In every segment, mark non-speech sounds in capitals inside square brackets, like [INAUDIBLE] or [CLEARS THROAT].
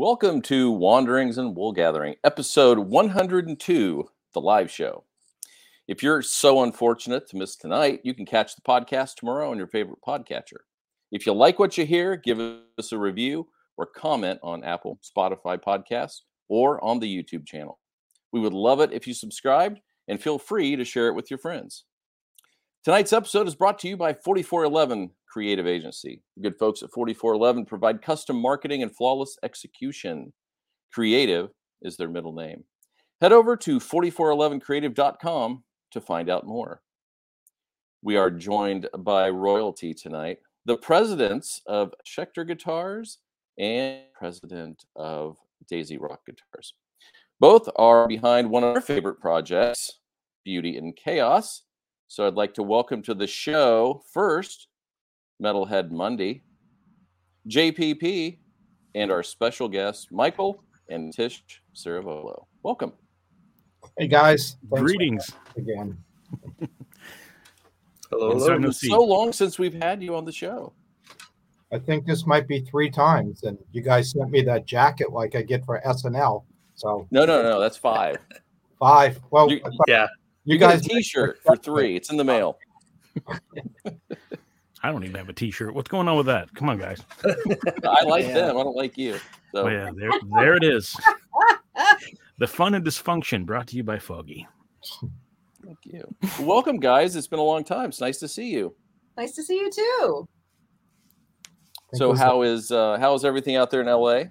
Welcome to Wanderings and Wool Gathering, episode 102, the live show. If you're so unfortunate to miss tonight, you can catch the podcast tomorrow on your favorite podcatcher. If you like what you hear, give us a review or comment on Apple, Spotify podcasts, or on the YouTube channel. We would love it if you subscribed and feel free to share it with your friends. Tonight's episode is brought to you by 4411 Creative Agency. The good folks at 4411 provide custom marketing and flawless execution. Creative is their middle name. Head over to 4411creative.com to find out more. We are joined by royalty tonight, the presidents of Schecter Guitars and president of Daisy Rock Guitars. Both are behind one of our favorite projects, Beauty in Chaos. So I'd like to welcome to the show first Metalhead Monday, JPP, and our special guests, Michael and Tish Ciravolo. Welcome. Hey guys. Thanks Greetings again. hello. hello. It's so long since we've had you on the show. I think this might be three times, and you guys sent me that jacket like I get for SNL. So no, no, no, that's five. Five. Well, you, yeah. You, you guys, a T-shirt for [LAUGHS] three. It's in the mail. [LAUGHS] I don't even have a T-shirt. What's going on with that? Come on, guys. [LAUGHS] I like yeah. them. I don't like you. So. Oh, yeah, there, there it is. the fun and dysfunction brought to you by Foggy. Thank you. Welcome, guys. It's been a long time. It's nice to see you. Nice to see you too. So, how is uh, how is everything out there in LA?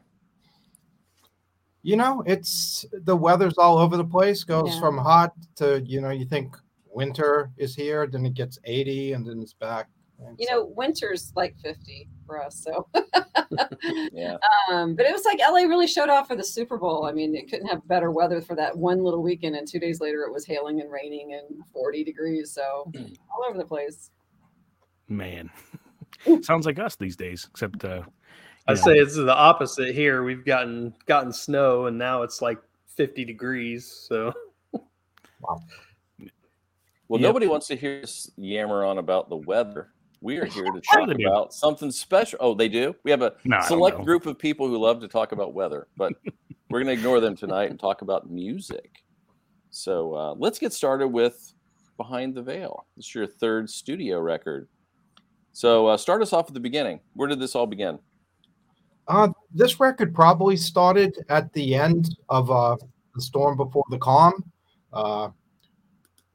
You know, it's the weather's all over the place. Goes yeah. from hot to you know, you think winter is here, then it gets 80, and then it's back you know, winter's like 50 for us. So, [LAUGHS] yeah. [LAUGHS] Um, but it was like LA really showed off for the Super Bowl. I mean, it couldn't have better weather for that one little weekend. And two days later, it was hailing and raining and 40 degrees. So, [CLEARS THROAT] all over the place. Man, sounds like us these days, except, uh, I say it's the opposite here. We've gotten gotten snow and now it's like 50 degrees. So, wow. Well, yep. nobody wants to hear us yammer on about the weather. We are here to [LAUGHS] talk about something special. Oh, they do? We have a no, select group of people who love to talk about weather, but [LAUGHS] we're going to ignore them tonight and talk about music. So uh, let's get started with Behind the Veil. This is your third studio record. So uh, start us off at the beginning. Where did this all begin? Uh, this record probably started at the end of uh, The Storm Before the Calm. Uh,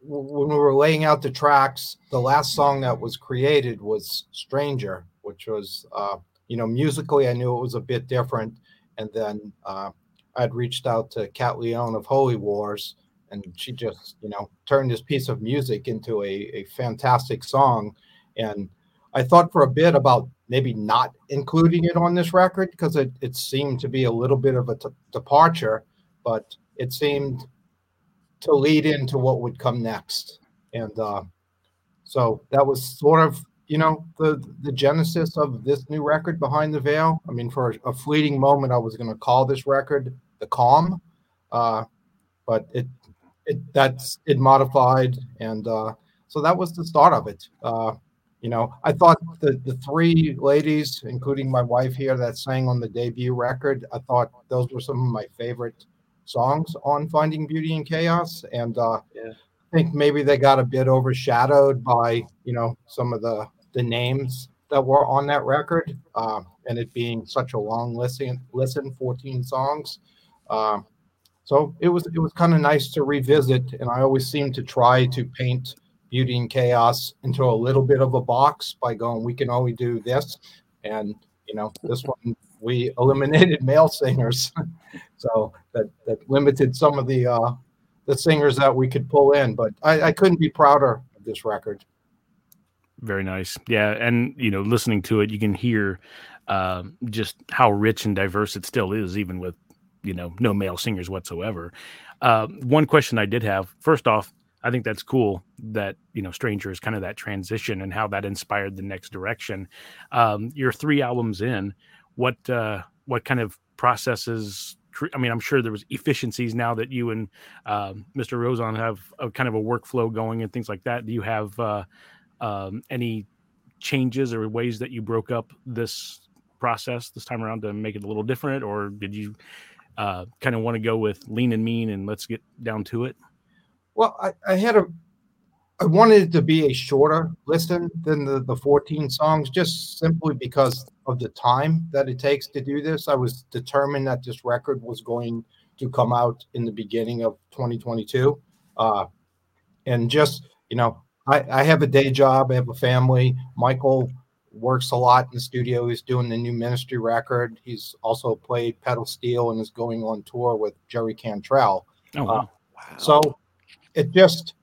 when we were laying out the tracks, the last song that was created was Stranger, which was, uh, you know, musically, I knew it was a bit different. And then uh, I'd reached out to Kat Leon of Holy Wars, and she just, you know, turned this piece of music into a, a fantastic song. And I thought for a bit about maybe not including it on this record because it, it seemed to be a little bit of a t- departure, but it seemed to lead into what would come next. And uh, so that was sort of, you know, the the genesis of this new record, Behind the Veil. I mean, for a, fleeting moment, I was going to call this record "The Calm," uh, but it it that's it modified, and uh, so that was the start of it. You know, I thought the the three ladies, including my wife here, that sang on the debut record, I thought those were some of my favorite songs on Finding Beauty in Chaos, and uh, yeah. I think maybe they got a bit overshadowed by you know some of the the names that were on that record, uh, and it being such a long listen, listen, fourteen songs. Uh, so it was it was kind of nice to revisit, and I always seem to try to paint Beauty in Chaos into a little bit of a box by going, we can only do this, and you know this one we eliminated [LAUGHS] male singers, [LAUGHS] so that that limited some of the uh, the singers that we could pull in. But I, I couldn't be prouder of this record. Very nice, yeah, and you know, listening to it, you can hear uh, just how rich and diverse it still is, even with you know no male singers whatsoever. Uh, one question I did have, first off, I think that's cool that you know Stranger is kind of that transition and how that inspired the next direction. Um, you're three albums in what uh, what kind of processes I mean, I'm sure there was efficiencies now that you and uh, Mr. Rozon have a kind of a workflow going and things like that. Do you have uh, um, any changes or ways that you broke up this process this time around to make it a little different, or did you uh, kind of want to go with lean and mean and let's get down to it? Well, I, I had a I wanted it to be a shorter listen than the, the 14 songs, just simply because of the time that it takes to do this. I was determined that this record was going to come out in the beginning of 2022. Uh, and just, you know, I, I have a day job, I have a family. Michael works a lot in the studio. He's doing the new ministry record. He's also played pedal steel and is going on tour with Jerry Cantrell. Oh, wow. Uh, wow. So it just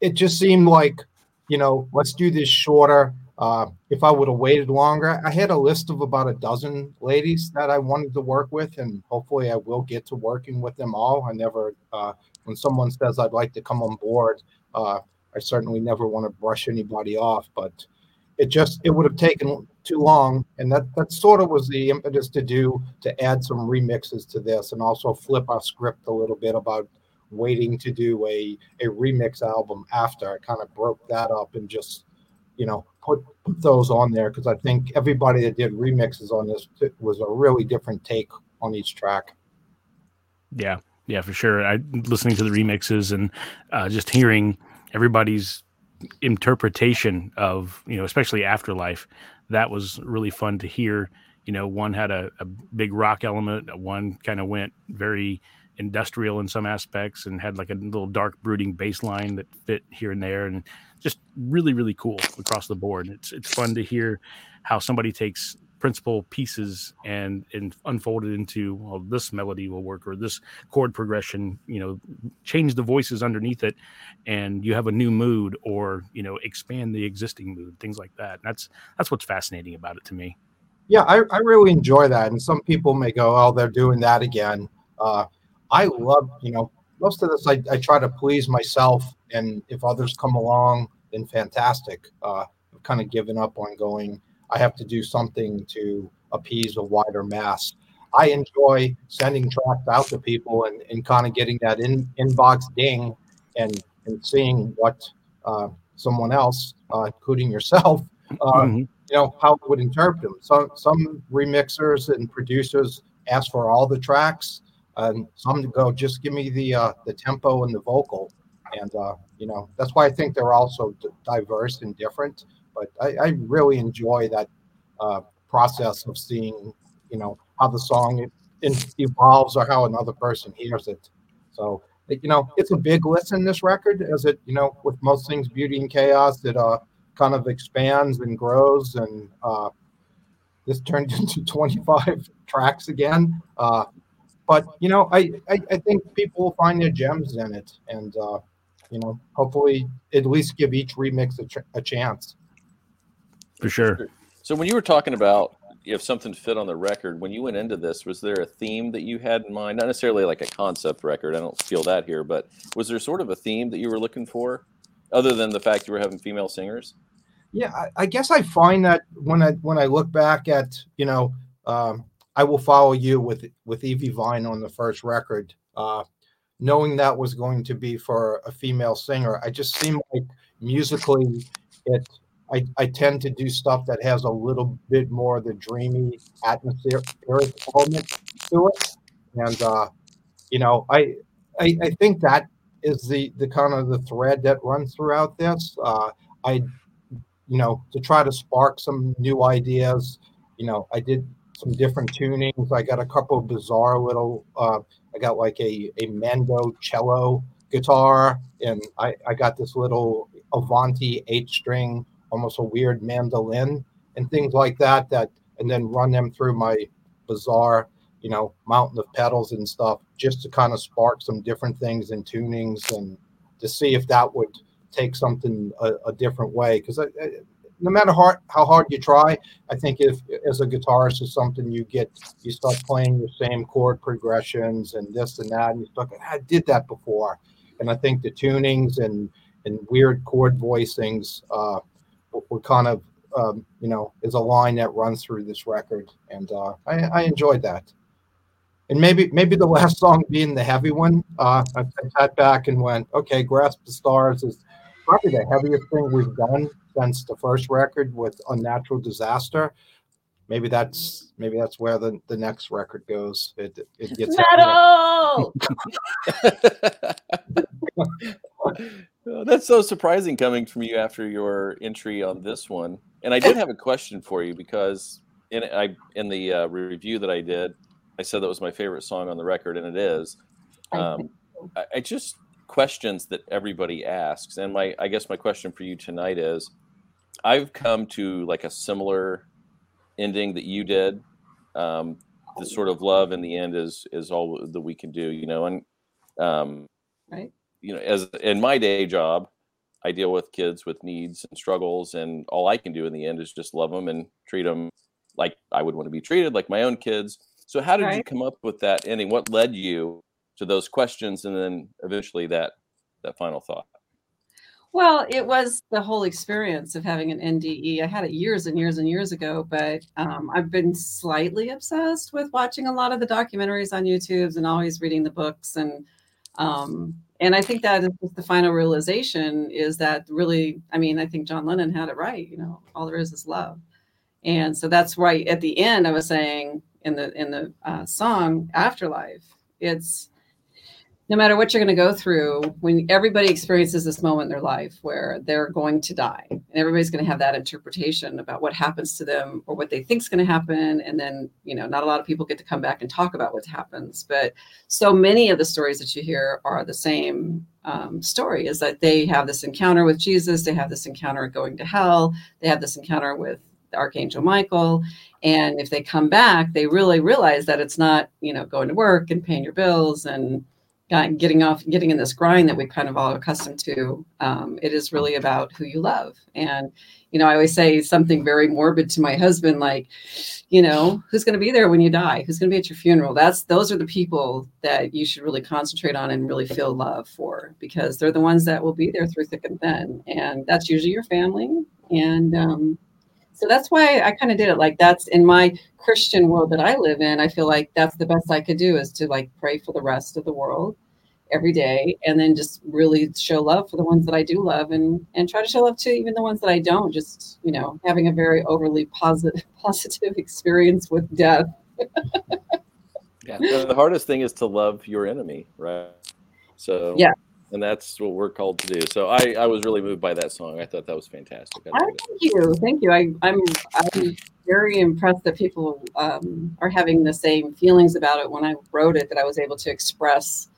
it just seemed like, you know, let's do this shorter. Uh, if I would have waited longer, I had a list of about a dozen ladies that I wanted to work with, and hopefully I will get to working with them all. I never, uh, when someone says I'd like to come on board, uh, I certainly never want to brush anybody off, but it just it would have taken too long, and that that sort of was the impetus to do to add some remixes to this, and also flip our script a little bit about waiting to do a a remix album after. I kind of broke that up and just you know put put those on there because I think everybody that did remixes on this was a really different take on each track. Yeah, yeah, for sure. I listening to the remixes and uh, just hearing everybody's interpretation of you know especially afterlife that was really fun to hear you know one had a, a big rock element one kind of went very industrial in some aspects and had like a little dark brooding bass line that fit here and there and just really really cool across the board. It's it's fun to hear how somebody takes principal pieces and and unfold it into well this melody will work or this chord progression you know change the voices underneath it and you have a new mood or you know expand the existing mood things like that. And that's that's what's fascinating about it to me. Yeah i, I really enjoy that. And some people may go oh they're doing that again. Uh, I love, you know, most of this I, I try to please myself, and if others come along, then fantastic. Uh, I've kind of given up on going. I have to do something to appease a wider mass. I enjoy sending tracks out to people and, and kind of getting that in, inbox ding and and seeing what uh, someone else, uh, including yourself, uh, mm-hmm. you know, how it would interpret them. Some some remixers and producers ask for all the tracks and some go just give me the uh, the tempo and the vocal. And uh, you know that's why i think they're also d- diverse and different. But I, I really enjoy that uh, process of seeing you know how the song evolves or how another person hears it. So you know it's a big listen this record as it you know with most things beauty in chaos it uh kind of expands and grows and uh this turned [LAUGHS] into 25 tracks again. Uh but you know, I, I, I think people will find their gems in it, and uh, you know, hopefully, at least give each remix a, ch- a chance. For sure. So when you were talking about if something fit on the record, when you went into this, was there a theme that you had in mind? Not necessarily like a concept record. I don't feel that here, but was there sort of a theme that you were looking for, other than the fact you were having female singers? Yeah, I, I guess I find that when I when I look back at you know um, I will follow you with with Evie Vine on the first record. Uh, knowing that was going to be for a female singer, I just seem like musically, it. I, I tend to do stuff that has a little bit more the dreamy atmospheric element to it, and uh, you know, I, I I think that is the the kind of the thread that runs throughout this. Uh, I, you know, to try to spark some new ideas. You know, I did some different tunings. I got a couple of bizarre little. Uh, I got like a a mandocello guitar, and I I got this little Avanti eight string, almost a weird mandolin, and things like that. That and then run them through my bizarre, you know, mountain of pedals and stuff, just to kind of spark some different things and tunings, and to see if that would take something a, a different way. Because no matter how, how hard you try, I think if as a guitarist is something you get, you start playing the same chord progressions and this and that, and you start, I did that before. And I think the tunings and and weird chord voicings uh, were kind of um, you know is a line that runs through this record, and uh, I, I enjoyed that. And maybe maybe the last song being the heavy one, uh, I, I sat back and went, okay, grasp the stars is probably the heaviest thing we've done since the first record with Unnatural Disaster. maybe that's maybe that's where the, the next record goes. It it gets metal. [LAUGHS] [LAUGHS] that's so surprising coming from you after your entry on this one. And I did have a question for you because in I in the uh, review that I did, I said that was my favorite song on the record, and it is. Um, I, I just questions that everybody asks, and my I guess my question for you tonight is, I've come to like a similar ending that you did. Um, the sort of love in the end is is all that we can do, you know, and um, right. You know, as in my day job, I deal with kids with needs and struggles, and all I can do in the end is just love them and treat them like I would want to be treated, like my own kids. So, how did right. you come up with that ending? What led you to those questions, and then eventually that that final thought? Well, it was the whole experience of having an NDE. I had it years and years and years ago, but um, I've been slightly obsessed with watching a lot of the documentaries on YouTube and always reading the books. And um, and I think that is the final realization is that really, I mean, I think John Lennon had it right. You know, all there is is love, and so that's right at the end. I was saying in the in the uh, song Afterlife, it's no matter what you're going to go through, when everybody experiences this moment in their life where they're going to die, and everybody's going to have that interpretation about what happens to them or what they think is going to happen, and then you know, not a lot of people get to come back and talk about what happens. But so many of the stories that you hear are the same um, story: is that they have this encounter with Jesus, they have this encounter going to hell, they have this encounter with archangel michael and if they come back they really realize that it's not you know going to work and paying your bills and getting off, getting in this grind that we kind of all accustomed to. Um, it is really about who you love. And, you know, I always say something very morbid to my husband, like, you know, who's going to be there when you die? Who's going to be at your funeral? That's, those are the people that you should really concentrate on and really feel love for because they're the ones that will be there through thick and thin. And that's usually your family. And, um, so that's why I kind of did it like that's in my Christian world that I live in. I feel like that's the best I could do is to like pray for the rest of the world every day and then just really show love for the ones that I do love and and try to show love to even the ones that I don't just you know having a very overly positive [LAUGHS] positive experience with death yeah the hardest thing is to love your enemy right so yeah and that's what we're called to do. So I I was really moved by that song. I thought that was fantastic. Oh, thank you. Thank you. I I'm I'm very impressed that people um, are having the same feelings about it when I wrote it that I was able to express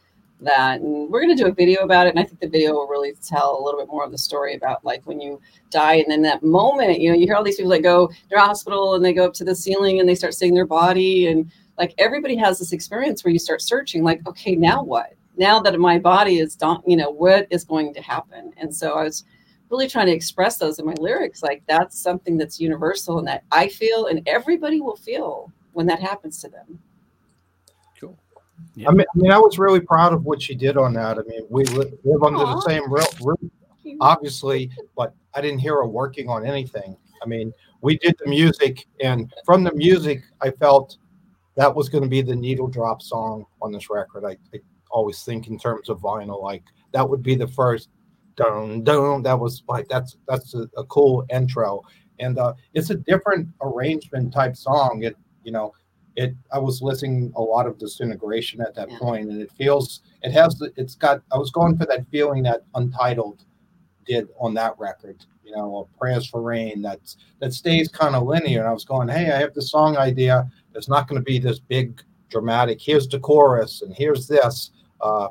that. And we're going to do a video about it and i think the video will really tell a little bit more of the story about like when you die and then that moment you know you hear all these people that go to hospital and they go up to the ceiling and they start seeing their body and like everybody has this experience where you start searching like okay now what now that my body is done you know what is going to happen and so i was really trying to express those in my lyrics like that's something that's universal and that i feel and everybody will feel when that happens to them yeah. I mean, I mean, I was really proud of what she did on that. I mean, we live under the same roof, obviously, but I didn't hear her working on anything. I mean, we did the music, and from the music, I felt that was going to be the needle drop song on this record. I, I always think in terms of vinyl, like that would be the first dun dun. That was like that's that's a, a cool intro, and uh, it's a different arrangement type song. It you know it i was listening a lot of disintegration at that yeah. point and it feels it has it's got i was going for that feeling that untitled did on that record you know prayers for rain that's that stays kind of linear and i was going hey i have this song idea there's not going to be this big dramatic here's the chorus and here's this uh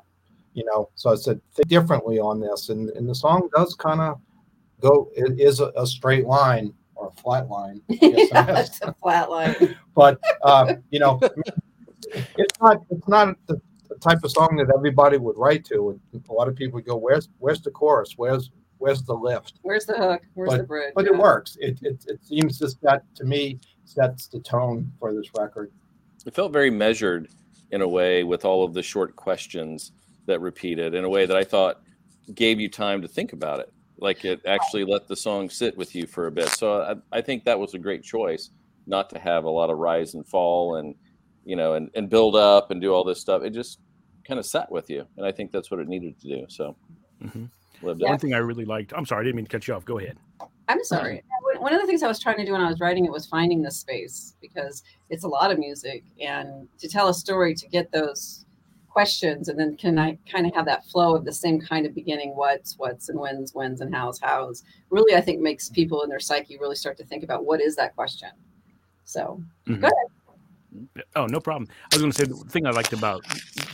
you know so i said think differently on this and, and the song does kind of go it is a, a straight line or a flat line. yeah, [LAUGHS] it's a flat line. but uh, you know, it's not it's not the, the, type of song that everybody would write to. And a lot of people would go, "Where's where's the chorus? Where's where's the lift? Where's the hook? Where's but, the bridge?" But yeah. it works. It, it it seems just that to me sets the tone for this record. It felt very measured in a way with all of the short questions that repeated in a way that I thought gave you time to think about it like it actually let the song sit with you for a bit. So I, I think that was a great choice not to have a lot of rise and fall and you know and, and build up and do all this stuff. It just kind of sat with you, and I think that's what it needed to do. So. Mm-hmm. One thing I really liked. I'm sorry, I didn't mean to cut you off. Go ahead. I'm sorry. One of the things I was trying to do when I was writing it was finding the space because it's a lot of music and to tell a story to get those questions and then can I kind of have that flow of the same kind of beginning what's what's and when's when's and how's how's really I think makes people in their psyche really start to think about what is that question. So mm-hmm. go ahead. Oh, no problem. I was going to say the thing I liked about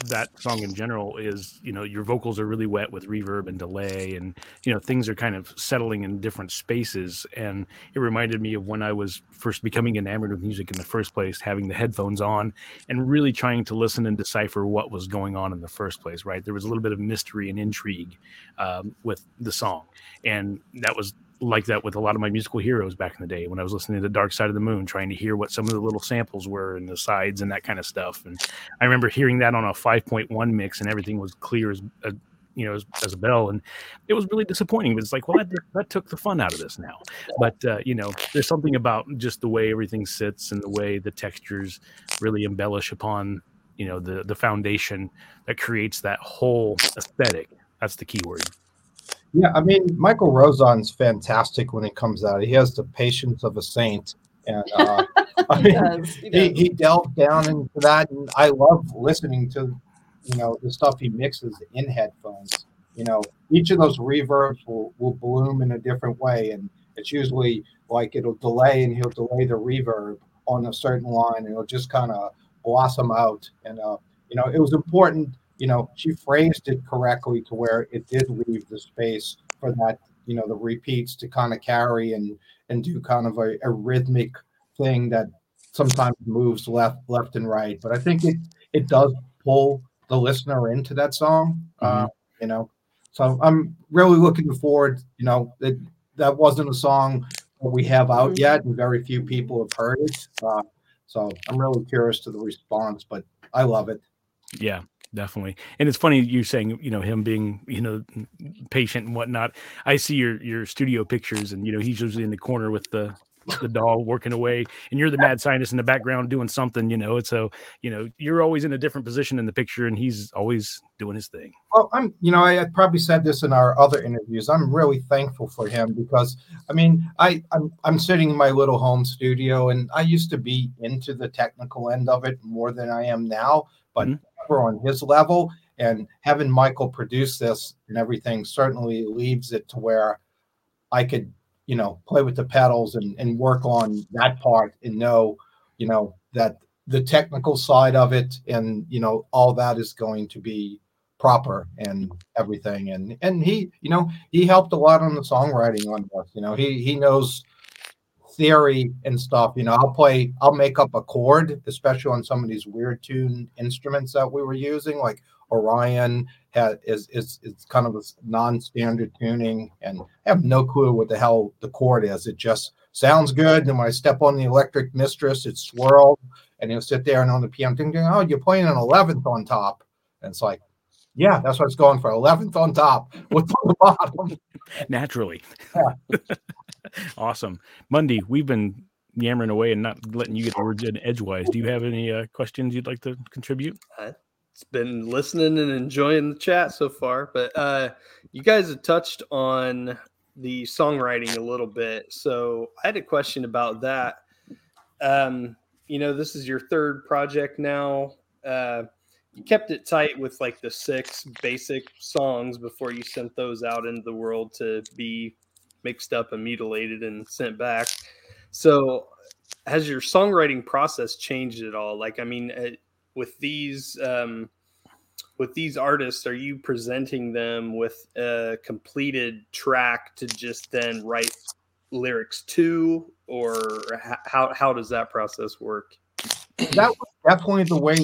that song in general is, you know, your vocals are really wet with reverb and delay, and you know things are kind of settling in different spaces. And it reminded me of when I was first becoming enamored with music in the first place, having the headphones on and really trying to listen and decipher what was going on in the first place. Right, there was a little bit of mystery and intrigue um, with the song, and that was like that with a lot of my musical heroes back in the day when I was listening to the Dark Side of the Moon, trying to hear what some of the little samples were and the sides and that kind of stuff. And I remember hearing that on a 5.1 mix and everything was clear as a, you know, as, as a bell. And it was really disappointing. But it's like, well, that, that took the fun out of this now. But, uh, you know, there's something about just the way everything sits and the way the textures really embellish upon, you know, the, the foundation that creates that whole aesthetic. That's the key word. Yeah, I mean, Michael Rozon's fantastic when it comes out. He has the patience of a saint, and uh, [LAUGHS] I mean, does, he, he, he, delved down into that, and I love listening to, you know, the stuff he mixes in headphones. You know, each of those reverbs will will bloom in a different way, and it's usually like it'll delay, and he'll delay the reverb on a certain line, and it'll just kind of blossom out. And uh, you know, it was important you know, she phrased it correctly to where it did leave the space for that, you know, the repeats to kind of carry and and do kind of a, a rhythmic thing that sometimes moves left left and right. But I think it it does pull the listener into that song. Mm-hmm. Uh, you know, so I'm really looking forward. You know, that that wasn't a song that we have out mm-hmm. yet, and very few people have heard it. Uh, so I'm really curious to the response, but I love it. Yeah, definitely. And it's funny you saying, you know, him being, you know, patient and whatnot. I see your your studio pictures, and you know, he's usually in the corner with the the DAW working away, and you're the mad scientist in the background doing something, you know. So, you know, you're always in a different position in the picture, and he's always doing his thing. Well, I'm, you know, I, I probably said this in our other interviews. I'm really thankful for him because, I mean, I I'm I'm sitting in my little home studio, and I used to be into the technical end of it more than I am now, but. Mm-hmm on his level. And having Michael produce this and everything certainly leaves it to where I could, you know, play with the pedals and, and work on that part and know, you know, that the technical side of it and, you know, all that is going to be proper and everything. And and he, you know, he helped a lot on the songwriting on this. You know, he he knows theory and stuff. You know, I'll play, I'll make up a chord, especially on some of these weird tune instruments that we were using, like Orion has is is it's kind of a non-standard tuning, and I have no clue what the hell the chord is. It just sounds good. And when I step on the electric mistress, it swirls, and he'll sit there and on the piano thinking, "Oh, you're playing an eleventh on top," and it's like. Yeah, that's what it's going for. Eleventh on top, [LAUGHS] what's on the bottom? Naturally. Yeah. [LAUGHS] awesome. Monday, we've been yammering away and not letting you get the words in edgewise. Do you have any uh, questions you'd like to contribute? Uh, it's been listening and enjoying the chat so far, but uh, you guys have touched on the songwriting a little bit. So I had a question about that. Um, you know, this is your third project now. Uh, you kept it tight with like the six basic songs before you sent those out into the world to be mixed up and mutilated and sent back. So, has your songwriting process changed at all? Like, I mean, uh, with these um, with these artists, are you presenting them with a completed track to just then write lyrics to, or how how does that process work? That was definitely the way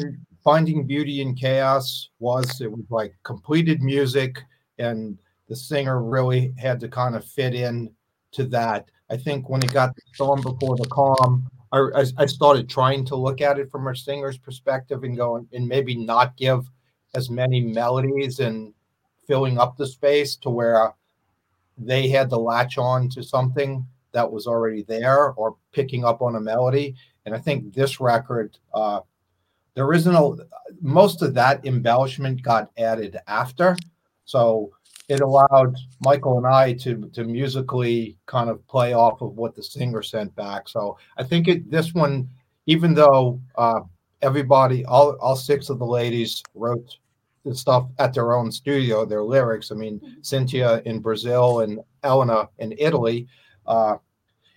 finding beauty in chaos was. It was like completed music and the singer really had to kind of fit in to that. I think when it got the storm before the calm, I, I started trying to look at it from a singer's perspective and going and maybe not give as many melodies and filling up the space to where they had to latch on to something that was already there or picking up on a melody. And I think this record, uh, there isn't a most of that embellishment got added after. So it allowed Michael and I to to musically kind of play off of what the singer sent back. So I think it this one, even though uh, everybody, all all six of the ladies wrote the stuff at their own studio, their lyrics. I mean, Cynthia in Brazil and Elena in Italy. Uh,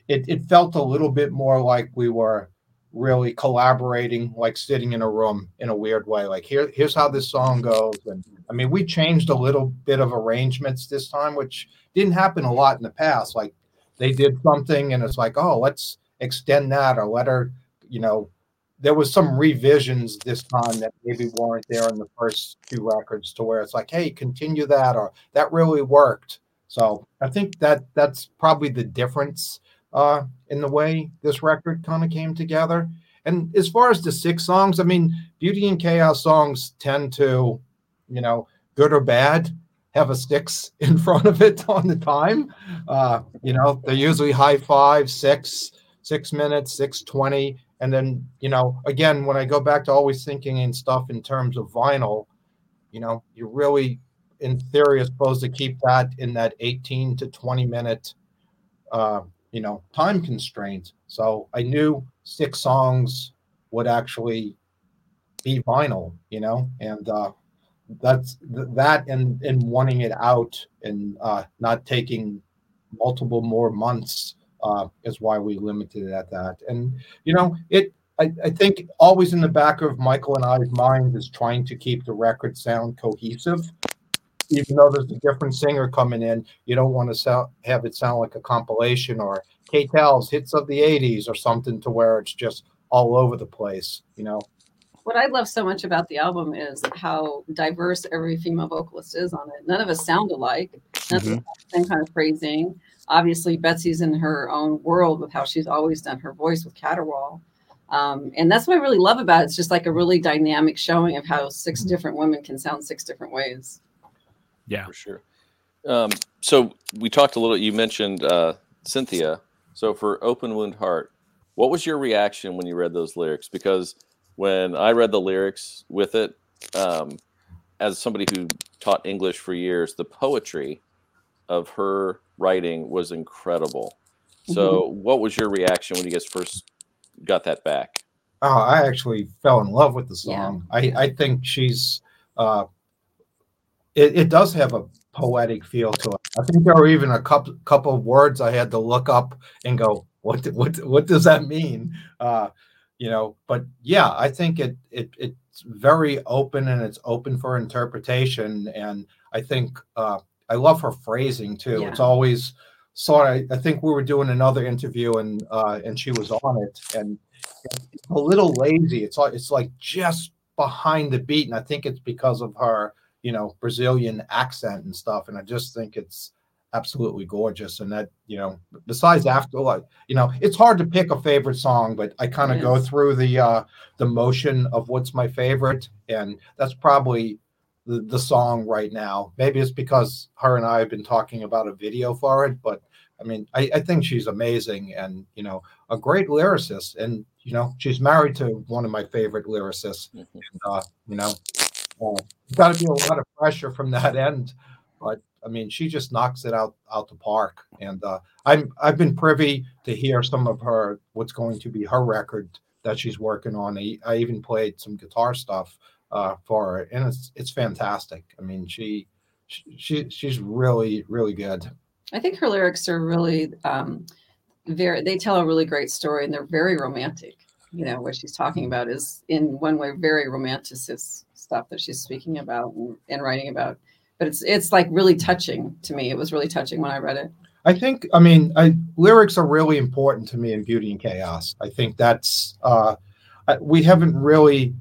it, it felt a little bit more like we were really collaborating, like sitting in a room in a weird way. Like here, here's how this song goes. And I mean, we changed a little bit of arrangements this time, which didn't happen a lot in the past. Like they did something and it's like, oh, let's extend that or let her, you know, there was some revisions this time that maybe weren't there in the first two records to where it's like, hey, continue that or that really worked. So I think that that's probably the difference uh, in the way this record kind of came together. And as far as the six songs, I mean, Beauty in Chaos songs tend to, you know, good or bad, have a six [LAUGHS] in front of it on the time. Uh, you know, they're usually high five, six, six minutes, six twenty. And then, you know, again, when I go back to always thinking in stuff in terms of vinyl, you know, you really, in theory, are supposed to keep that in that 18 to 20 minute uh, you know time constraints. So i knew six songs would actually be vinyl you know and uh that's that and and wanting it out and uh not taking multiple more months uh is why we limited it at that. And you know it I, I think always in the back of michael and i's mind is trying to keep the record sound cohesive even though there's a different singer coming in, you don't want to sound, have it sound like a compilation or K-Tel's hits of the 80s or something to where it's just all over the place, you know. What I love so much about the album is how diverse every female vocalist is on it. None of us sound alike. None mm-hmm. of same kind of phrasing. Obviously, Betsy's in her own world with how she's always done her voice with Caterwaul. Um, and that's what I really love about it. It's just like a really dynamic showing of how 6 mm-hmm. different women can sound six different ways. Yeah, for sure. Um, so we talked a little. You mentioned uh, Cynthia. So for Open Wound Heart, what was your reaction when you read those lyrics? Because when I read the lyrics with it, um, as somebody who taught English for years, the poetry of her writing was incredible. So, mm-hmm. what was your reaction when you guys first got that back? Oh, I actually fell in love with the song. Yeah. I, I think she's uh, it, it does have a poetic feel to it. I think there were even a couple couple of words I had to look up and go, what what what does that mean? Uh, you know, but yeah, I think it it it's very open and it's open for interpretation. And I think uh, I love her phrasing too. Yeah. It's always sort of. I think we were doing another interview and uh, and she was on it and a little lazy. It's like it's like just behind the beat, and I think it's because of her you know Brazilian accent and stuff, and I just think it's absolutely gorgeous. And that you know, besides Afterlife, you know, it's hard to pick a favorite song, but I kind of go through the uh, the motion of what's my favorite, and that's probably the, the song right now. Maybe it's because her and I have been talking about a video for it, but I mean, I, I, think she's amazing and you know a great lyricist, and you know she's married to one of my favorite lyricists. Mm-hmm. And, uh, you know, uh, got to be a lot of pressure from that end, but I mean, she just knocks it out out the park. And uh, I'm I've been privy to hear some of her what's going to be her record that she's working on. I, I even played some guitar stuff uh, for her, and it's it's fantastic. I mean, she she she's really really good. I think her lyrics are really um, very. They tell a really great story, and they're very romantic. You know, what she's talking about is in one way very romanticist stuff that she's speaking about and, and writing about. But it's it's like really touching to me. It was really touching when I read it. I think, I mean, I, lyrics are really important to me in Beauty in Chaos. I think that's, uh, we haven't really,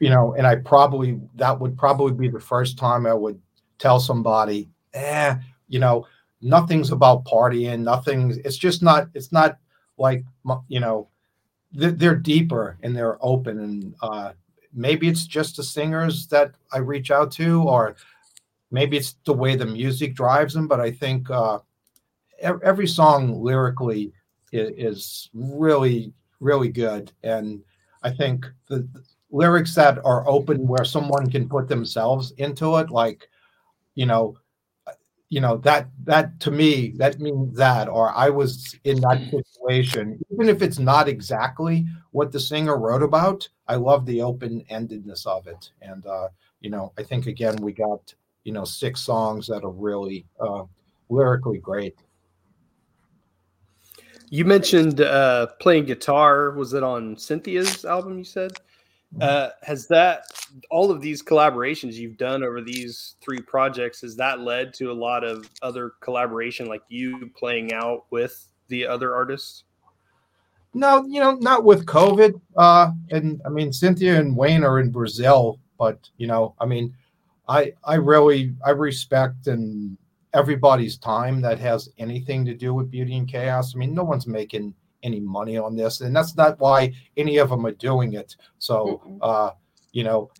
you know, and I probably, that would probably be the first time I would tell somebody, eh, you know, nothing's about partying, nothing, it's just not, it's not like, you know, they're deeper and they're open and, uh, maybe it's just the singers that I reach out to, or maybe it's the way the music drives them. But I think uh, every song lyrically is, really, really good. And I think the, the lyrics that are open where someone can put themselves into it, like, you know, you know that that to me that means that or i was in that situation even if it's not exactly what the singer wrote about i love the open-endedness of it. And uh you know i think again we got you know six songs that are really uh lyrically great. You mentioned uh playing guitar. Was it on cynthia's album you said? Uh, has that all of these collaborations you've done over these three projects has that led to a lot of other collaboration, like you playing out with the other artists? No, you know, not with COVID. Uh, and I mean, Cynthia and Wayne are in Brazil, but you know, I mean, I I really I respect and everybody's time that has anything to do with beauty in chaos. I mean, no one's making any money on this, and that's not why any of them are doing it. So, uh, you know,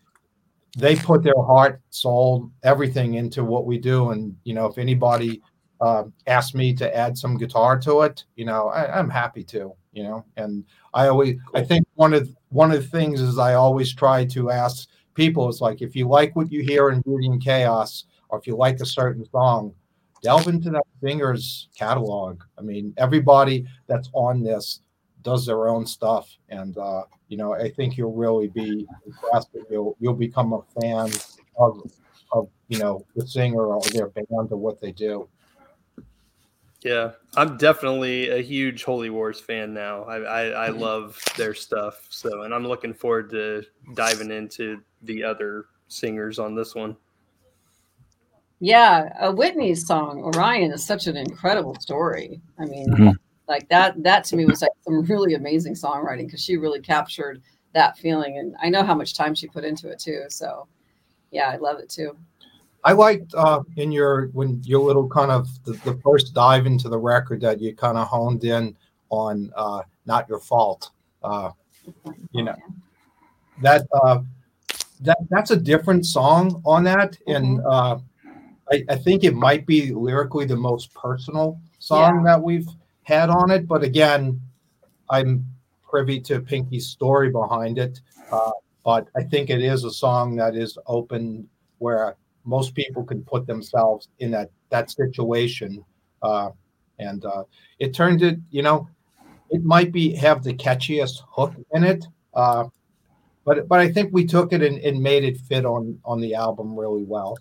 they put their heart, soul, everything into what we do, and you know, if anybody uh, asks me to add some guitar to it, you know, I, am happy to. You know, and I always, I think one of one of the things is I always try to ask people is like, if you like what you hear in Beauty in Chaos, or if you like a certain song, delve into that singer's catalog. I mean, everybody that's on this does their own stuff, and uh, you know, I think you'll really be impressed. You'll you'll become a fan of of you know the singer or their band or what they do. Yeah, I'm definitely a huge Holy Wars fan now. I, I, I love their stuff. So, and I'm looking forward to diving into the other singers on this one. Yeah, a Whitney's song Orion is such an incredible story. I mean, mm-hmm. like that that to me was like some really amazing songwriting because she really captured that feeling and I know how much time she put into it too. So yeah, I love it too. I liked uh, in your when your little kind of the, the, first dive into the record that you kind of honed in on uh, "Not Your Fault." Uh, you know that uh, that that's a different song on that, and mm-hmm. uh, I, I, think it might be lyrically the most personal song yeah. that we've had on it. But again, I'm privy to Pinky's story behind it. Uh, but I think it is a song that is open where most people can put themselves in that that situation. Uh, and uh, it turned it, you know, it might be have the catchiest hook in it. Uh, but but I think we took it and, and made it fit on on the album really well.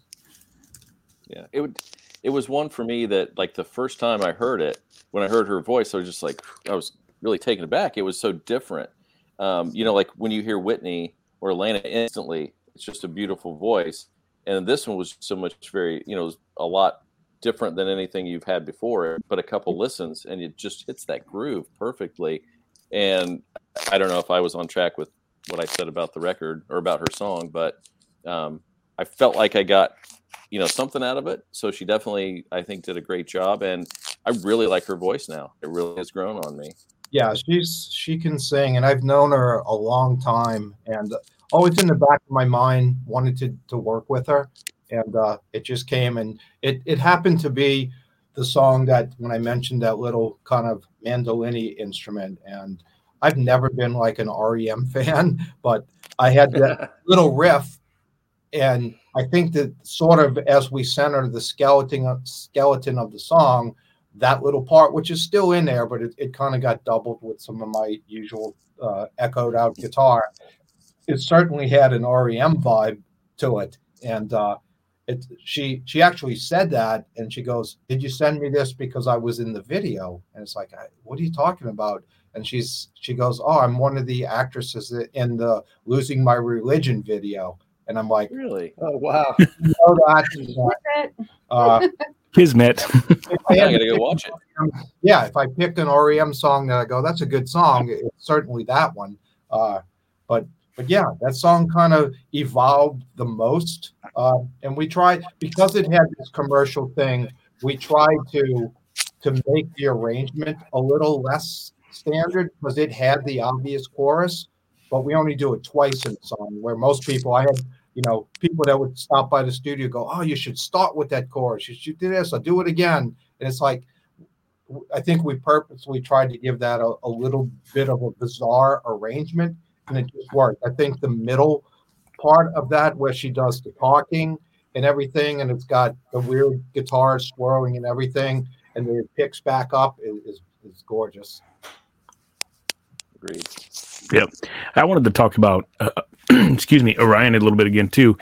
Yeah, it would. It was one for me that, like, the first time I heard it, when I heard her voice, I was just like, I was really taken aback. It was so different. Um, you know, like when you hear Whitney or Elena instantly, it's just a beautiful voice. And this one was so much very, you know, a lot different than anything you've had before. But a couple listens, and it just hits that groove perfectly. And I don't know if I was on track with what I said about the record or about her song, but um, I felt like I got you know something out of it. So she definitely, I think, did a great job, and I really like her voice now. It really has grown on me. Yeah, she's she can sing, and I've known her a long time, and always in the back of my mind wanted to to work with her, and uh, it just came, and it it happened to be the song that when I mentioned that little kind of mandolini instrument, and I've never been like an REM [LAUGHS] fan, but I had that [LAUGHS] little riff. And I think that sort of as we center the skeleton of, skeleton of the song, that little part, which is still in there, but it, it kind of got doubled with some of my usual uh, echoed out guitar. It certainly had an REM vibe to it, and uh, it she she actually said that, and she goes, "Did you send me this because I was in the video?" And it's like, "What are you talking about?" And she's she goes, "Oh, I'm one of the actresses in the Losing My Religion video." And I'm like, really? Oh wow! [LAUGHS] You know that, uh, [LAUGHS] Kismet. I gotta go watch it. Yeah, if I picked an REM song that I go, that's a good song. It's certainly that one. Uh, but but yeah, that song kind of evolved the most. Uh, and we tried because it had this commercial thing. We tried to to make the arrangement a little less standard because it had the obvious chorus but we only do it twice in the song. Where most people, I had, you know, people that would stop by the studio go, "Oh, you should start with that chorus. You should do this. I'll do it again." And it's like, I think we purposely tried to give that a, a little bit of a bizarre arrangement, and it just worked. I think the middle part of that, where she does the talking and everything, and it's got the weird guitar swirling and everything, and then it picks back up is is, is gorgeous. Agreed. Yep. I wanted to talk about, uh, [CLEARS THROAT] excuse me, Orion a little bit again too.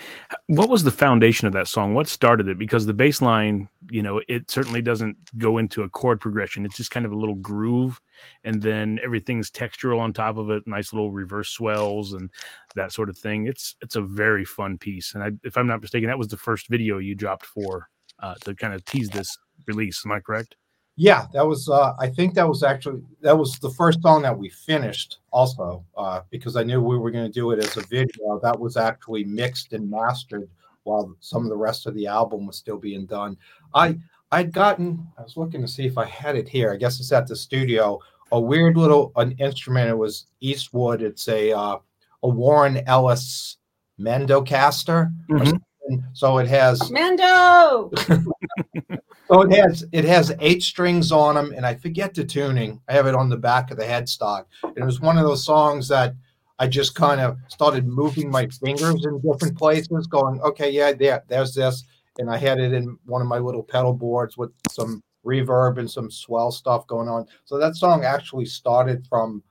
What was the foundation of that song? What started it? Because the bass line, you know, it certainly doesn't go into a chord progression. It's just kind of a little groove, and then everything's textural on top of it. Nice little reverse swells and that sort of thing. It's it's a very fun piece. And I, if I'm not mistaken, that was the first video you dropped for uh, to kind of tease this release. Am I correct? Yeah, that was. Uh, I think that was actually that was the first song that we finished. Also, uh, because I knew we were going to do it as a video. That was actually mixed and mastered while some of the rest of the album was still being done. I I'd gotten. I was looking to see if I had it here. I guess it's at the studio. A weird little an instrument. It was Eastwood. It's a uh, a Warren Ellis Mandocaster. Mm-hmm. So it has Mando. [LAUGHS] So it has it has eight strings on them, and I forget the tuning. I have it on the back of the headstock. It was one of those songs that I just kind of started moving my fingers in different places, going, okay, yeah, there, there's this, and I had it in one of my little pedal boards with some reverb and some swell stuff going on. So that song actually started from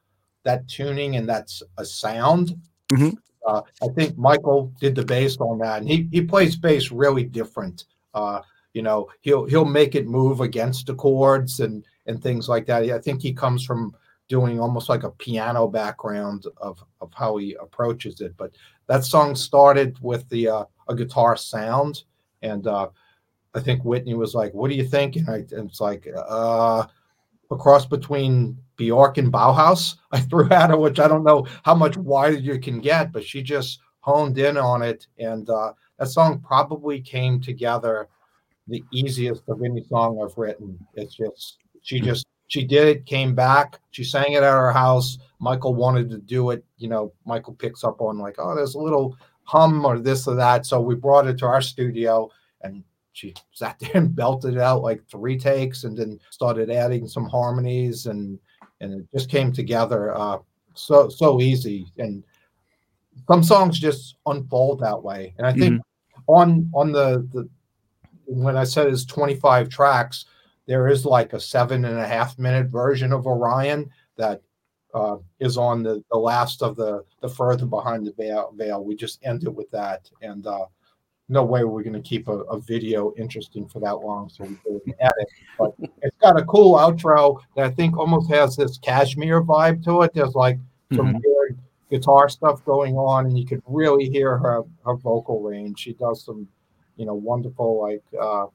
that tuning, and that's a sound. Mm-hmm. Uh, I think Michael did the bass on that, and he he plays bass really different. Uh, you know he'll he'll make it move against the chords and and things like that. I think he comes from doing almost like a piano background of of how he approaches it. But that song started with the uh, a guitar sound and uh i think whitney was like what do you think? And, I, and it's like uh a cross between bjork and bauhaus? [LAUGHS] I threw at her which i don't know how much wider you can get but she just honed in on it. And uh that song probably came together the easiest of any song I've written. It's just she just she did it, came back, she sang it at our house. Michael wanted to do it. You know, Michael picks up on like, oh, there's a little hum or this or that. So we brought it to our studio and she sat [LAUGHS] there and belted it out like three takes and then started adding some harmonies and and it just came together uh so so easy and some songs just unfold that way and i think mm-hmm. on on the the when I said it's 25 tracks, there is like a seven and a half minute version of Orion that uh, is on the, the last of the the further behind the veil. veil. We just ended with that, and uh, no way we're going to keep a, a, video interesting for that long, so we did edit. But it's got a cool outro that I think almost has this Kashmir vibe to it. There's like some mm-hmm. weird guitar stuff going on, and you could really hear her her vocal range. She does some you know, wonderful like uh,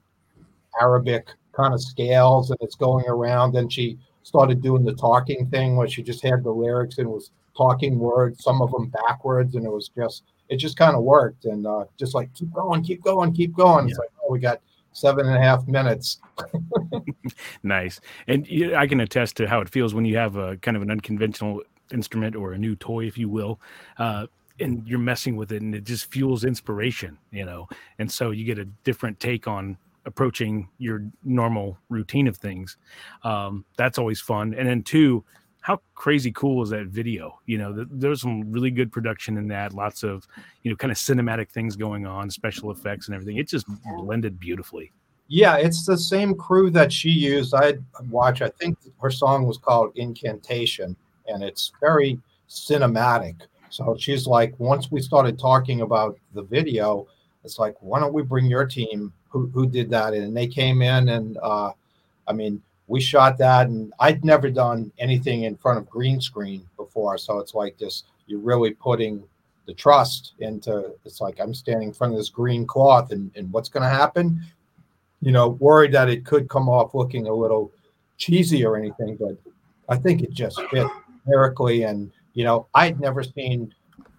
Arabic kind of scales, and it's going around. And she started doing the talking thing where she just had the lyrics and was talking words, some of them backwards, and it was just it just kind of worked. And uh, just like keep going, keep going, keep going. Yeah. It's like oh, we got seven and a half minutes. [LAUGHS] nice, and I can attest to how it feels when you have a kind of an unconventional instrument or a new toy, if you will. Uh, and you're messing with it and it just fuels inspiration you know? And so you get a different take on approaching your normal routine of things. Um, that's always fun. And then two how crazy cool is that video? You know th- there's some really good production in that lots of you know kind of cinematic things going on special effects and everything. It just blended beautifully. Yeah it's the same crew that she used. I watch i think her song was called incantation and it's very cinematic so she's like, once we started talking about the video, it's like, why don't we bring your team who, who did that? And they came in and, uh, I mean, we shot that and I'd never done anything in front of green screen before. So it's like this, you're really putting the trust into, it's like, I'm standing in front of this green cloth and, and what's going to happen? You know, worried that it could come off looking a little cheesy or anything, but I think it just fit lyrically and you know, I'd never seen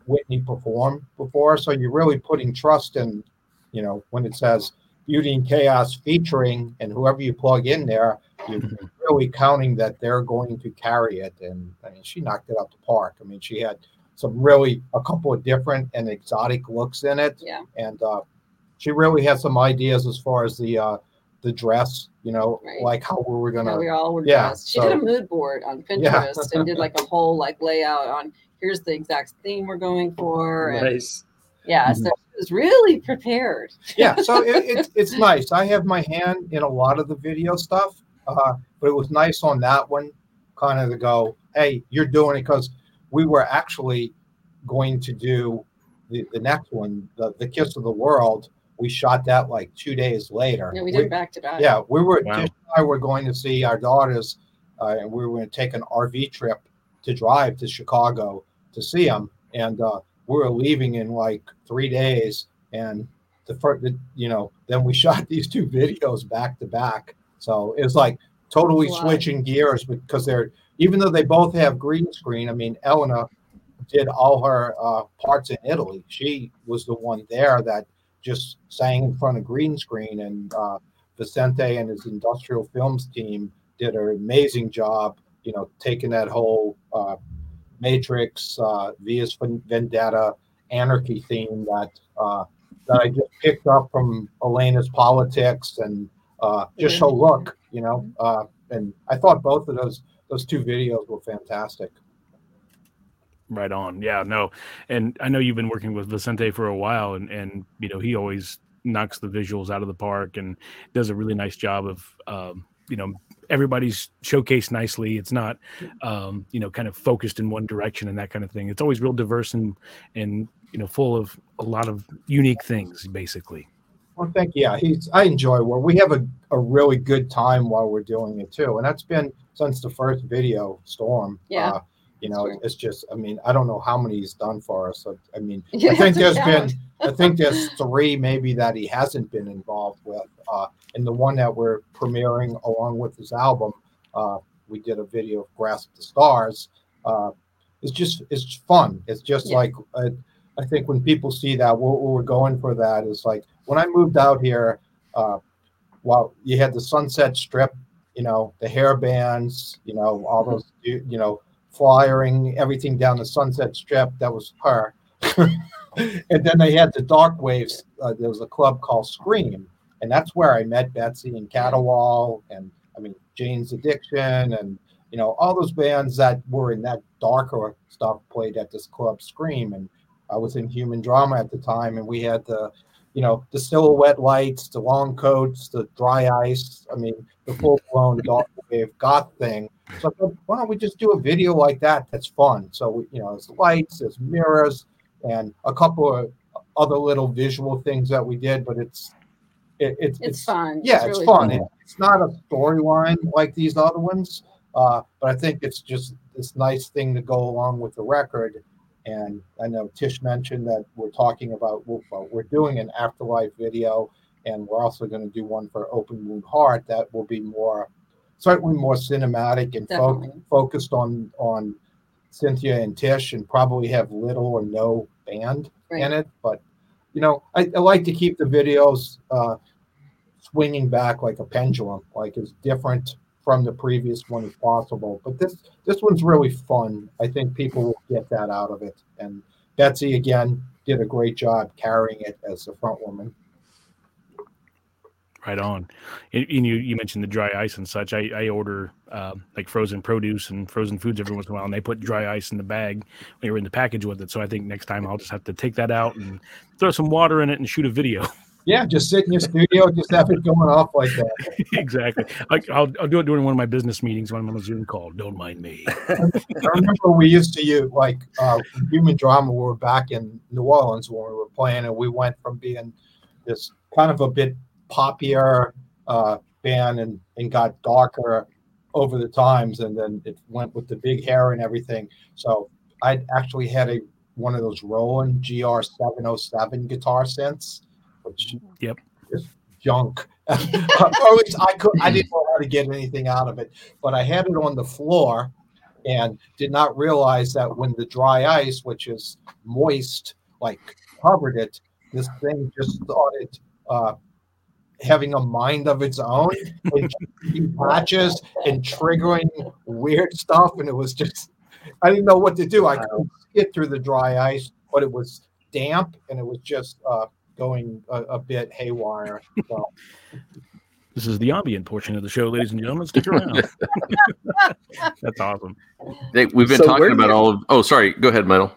Whitney perform before, so you're really putting trust in, you know, when it says Beauty in Chaos featuring, and whoever you plug in there, you're mm-hmm. really counting that they're going to carry it. And I mean, she knocked it out the park. I mean, she had some really a couple of different and exotic looks in it. Yeah. And uh, she really had some ideas as far as the uh, the dress, you know, right. like how we were gonna. How we all were yeah, dressed. She so, did a mood board on Pinterest yeah. and did like a [LAUGHS] whole like layout on here's the exact theme we're going for. Nice. Yeah, mm-hmm. so she was really prepared. yeah, so it, it's [LAUGHS] it's nice. I have my hand in a lot of the video stuff, uh, but it was nice on that one, kind of to go, hey, you're doing it because we were actually going to do the, the next one, the, the Kiss of the World. We shot that like two days later. Yeah, we did we, back to back. Yeah, we were. Wow. I were going to see our daughters, uh, and we were going to take an RV trip to drive to Chicago to see them, and uh, we were leaving in like three days. And the first, you know, then we [LAUGHS] shot these two videos back to back. So it was like totally switching gears because they're even though they both have green screen. I mean, Elena did all her uh, parts in Italy. She was the one there that just sang in front of green screen, and uh, Vicente and his industrial films team did an amazing job. You know, taking that whole uh, Matrix, uh, Via's Vendetta, Anarchy theme that uh, that I just picked up from Elena's politics and uh, just her look. You know, uh, and I thought both of those those two videos were fantastic. Right on. Yeah, no. And I know you've been working with Vicente for a while and and you know, he always knocks the visuals out of the park and does a really nice job of um, you know, everybody's showcased nicely. It's not um, you know, kind of focused in one direction and that kind of thing. It's always real diverse and and you know, full of a lot of unique things basically. Well, thank you. Yeah, he's. I enjoy where we have a, a really good time while we're doing it too, and that's been since the first video, Storm. Yeah. Uh, you know, it's just. I mean, I don't know how many he's done for us. I mean, [LAUGHS] I think there's been. I think there's three maybe that he hasn't been involved with. Uh, and the one that we're premiering along with his album, uh, we did a video of Grasp the Stars. Uh, it's just it's fun. It's just yeah. like uh, I think when people see that, what, what, we're going for that is like when I moved out here, uh, while you had the Sunset Strip, you know, the hair bands, you know, all mm-hmm. those, you know, flyering everything down the Sunset Strip. That was her. [LAUGHS] and then they had the Dark Waves. Uh, there was a club called Scream, and that's where I met Betsy and Caterwaul, and I mean Jane's Addiction, and you know all those bands that were in that darker stuff played at this club Scream, and I was in human drama at the time, and we had the, you know, the silhouette lights, the long coats, the dry ice. I mean, the full blown [LAUGHS] wave goth thing. So thought, why don't we just do a video like that? That's fun. So we, you know, there's lights, there's mirrors, and a couple of other little visual things that we did. But it's it, it's, it's, fun. Yeah, it's, it's really fun. fun. It's not a storyline like these other ones, uh, but I think it's just this nice thing to go along with the record and I know Tish mentioned that we're talking about, well, we're doing an afterlife video, and we're also going to do one for Open Wound Heart that will be more, certainly more cinematic and fo- focused on on Cynthia and Tish, and probably have little or no band right. in it. But you know, I, I like to keep the videos uh, swinging back like a pendulum, like it's different from the previous one as possible. But this this one's really fun. I think people will get that out of it. And Betsy again did a great job carrying it as the front woman. Right on. And you you mentioned the dry ice and such. I, I order uh, like frozen produce and frozen foods every once in a while, and they put dry ice in the bag when you're in the package with it. So I think next time I'll just have to take that out and throw some water in it and shoot a video. [LAUGHS] Yeah, just sit in your studio, just have it going off like that. [LAUGHS] exactly. I, will I'll do it during one of my business meetings when I'm on a Zoom call. Don't mind me. I remember we used to use like uh, human drama. We were back in New Orleans when we were playing, and we went from being this kind of a bit poppier uh, band and, and got darker over the times, and then it went with the big hair and everything. So I actually had a one of those Roland GR 707 guitar synths which yep is junk. or at least I could I didn't know how to get anything out of it. But I had it on the floor and did not realize that when the dry ice, which is moist, like covered it, this thing just started uh, having a mind of its own and [LAUGHS] patches and triggering weird stuff. And it was just, I didn't know what to do. I couldn't get through the dry ice, but it was damp and it was just uh, going a, a bit haywire. So. This is the ambient portion of the show, ladies and gentlemen. Stick around. [LAUGHS] That's awesome. Hey, we've been so talking about all of. Oh, sorry. Go ahead, Metal.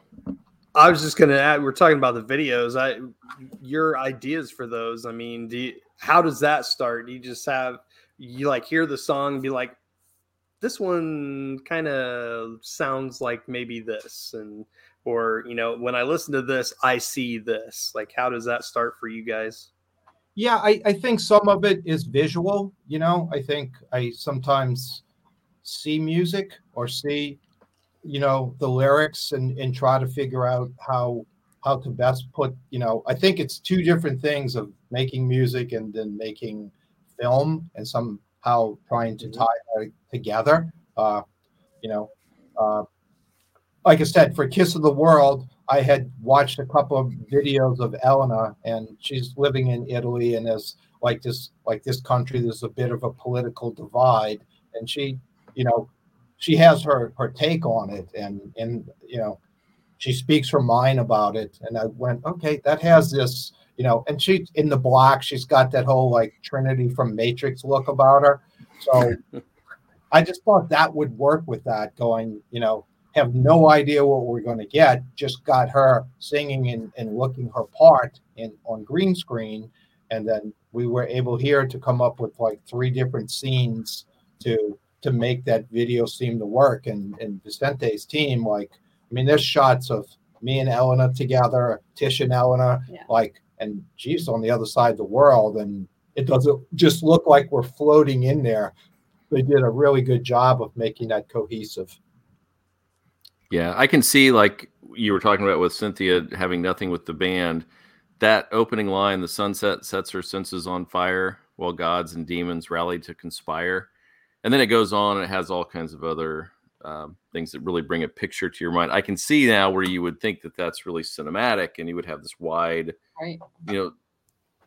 I was just gonna add. We're talking about the videos. I your ideas for those. I mean, do you, how does that start? Do you just have you like hear the song and be like, this one kind of sounds like maybe this, and or you know, when I listen to this, I see this. Like, how does that start for you guys? Yeah, I, I think some of it is visual. You know, I think I sometimes see music or see you know the lyrics and and try to figure out how how to best put you know i think it's two different things of making music and then making film and somehow trying to mm-hmm. tie that together uh you know uh like i said for kiss of the world i had watched a couple of videos of elena and she's living in italy and as like this like this country there's a bit of a political divide. And she you know she has her her take on it. And and you know she speaks her mind about it. And i went okay that has this you know and she in the black she's got that whole like trinity from matrix look about her. So [LAUGHS] i just thought that would work with that going you know have no idea what we're going to get just got her singing and, and looking her part in on green screen and then we were able here to come up with like three different scenes to to make that video seem to work. And and Vicente's team, like, I mean, there's shots of me and Elena together, Tish and Elena, yeah. like, and she's on the other side of the world, and it doesn't just look like we're floating in there. They did a really good job of making that cohesive. Yeah, I can see like you were talking about with Cynthia having nothing with the band. That opening line, the sunset sets her senses on fire while gods and demons rally to conspire and then it goes on and it has all kinds of other um, things that really bring a picture to your mind. I can see now where you would think that that's really cinematic, and you would have this wide, right. you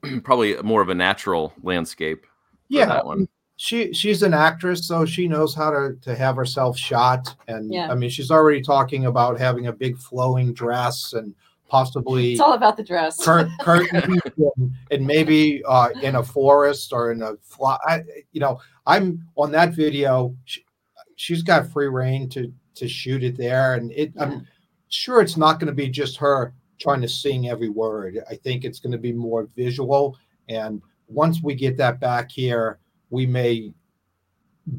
know, [CLEARS THROAT] probably more of a natural landscape. Yeah, that one. She she's an actress, so she knows how to to have herself shot. And yeah. I mean, she's already talking about having a big flowing dress and possibly it's all about the dress cur- [LAUGHS] curtains and, and, maybe uh, in a forest or in a fly I, you know i'm on that video she, she's got free reign to to shoot it there and it yeah. i'm sure it's not going to be just her trying to sing every word i think it's going to be more visual and once we get that back here we may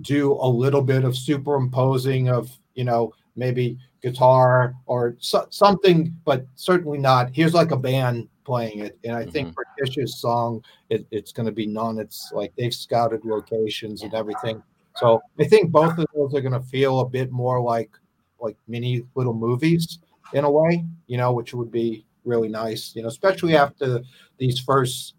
do a little bit of superimposing of you know maybe guitar or so, something, but certainly not. Here's like a band playing it. And I mm-hmm. think for Tish's song, it, it's going to be none. It's like they've scouted locations and everything. So I think both of those are going to feel a bit more like like mini little movies in a way, you know, which would be really nice, you know, especially after these first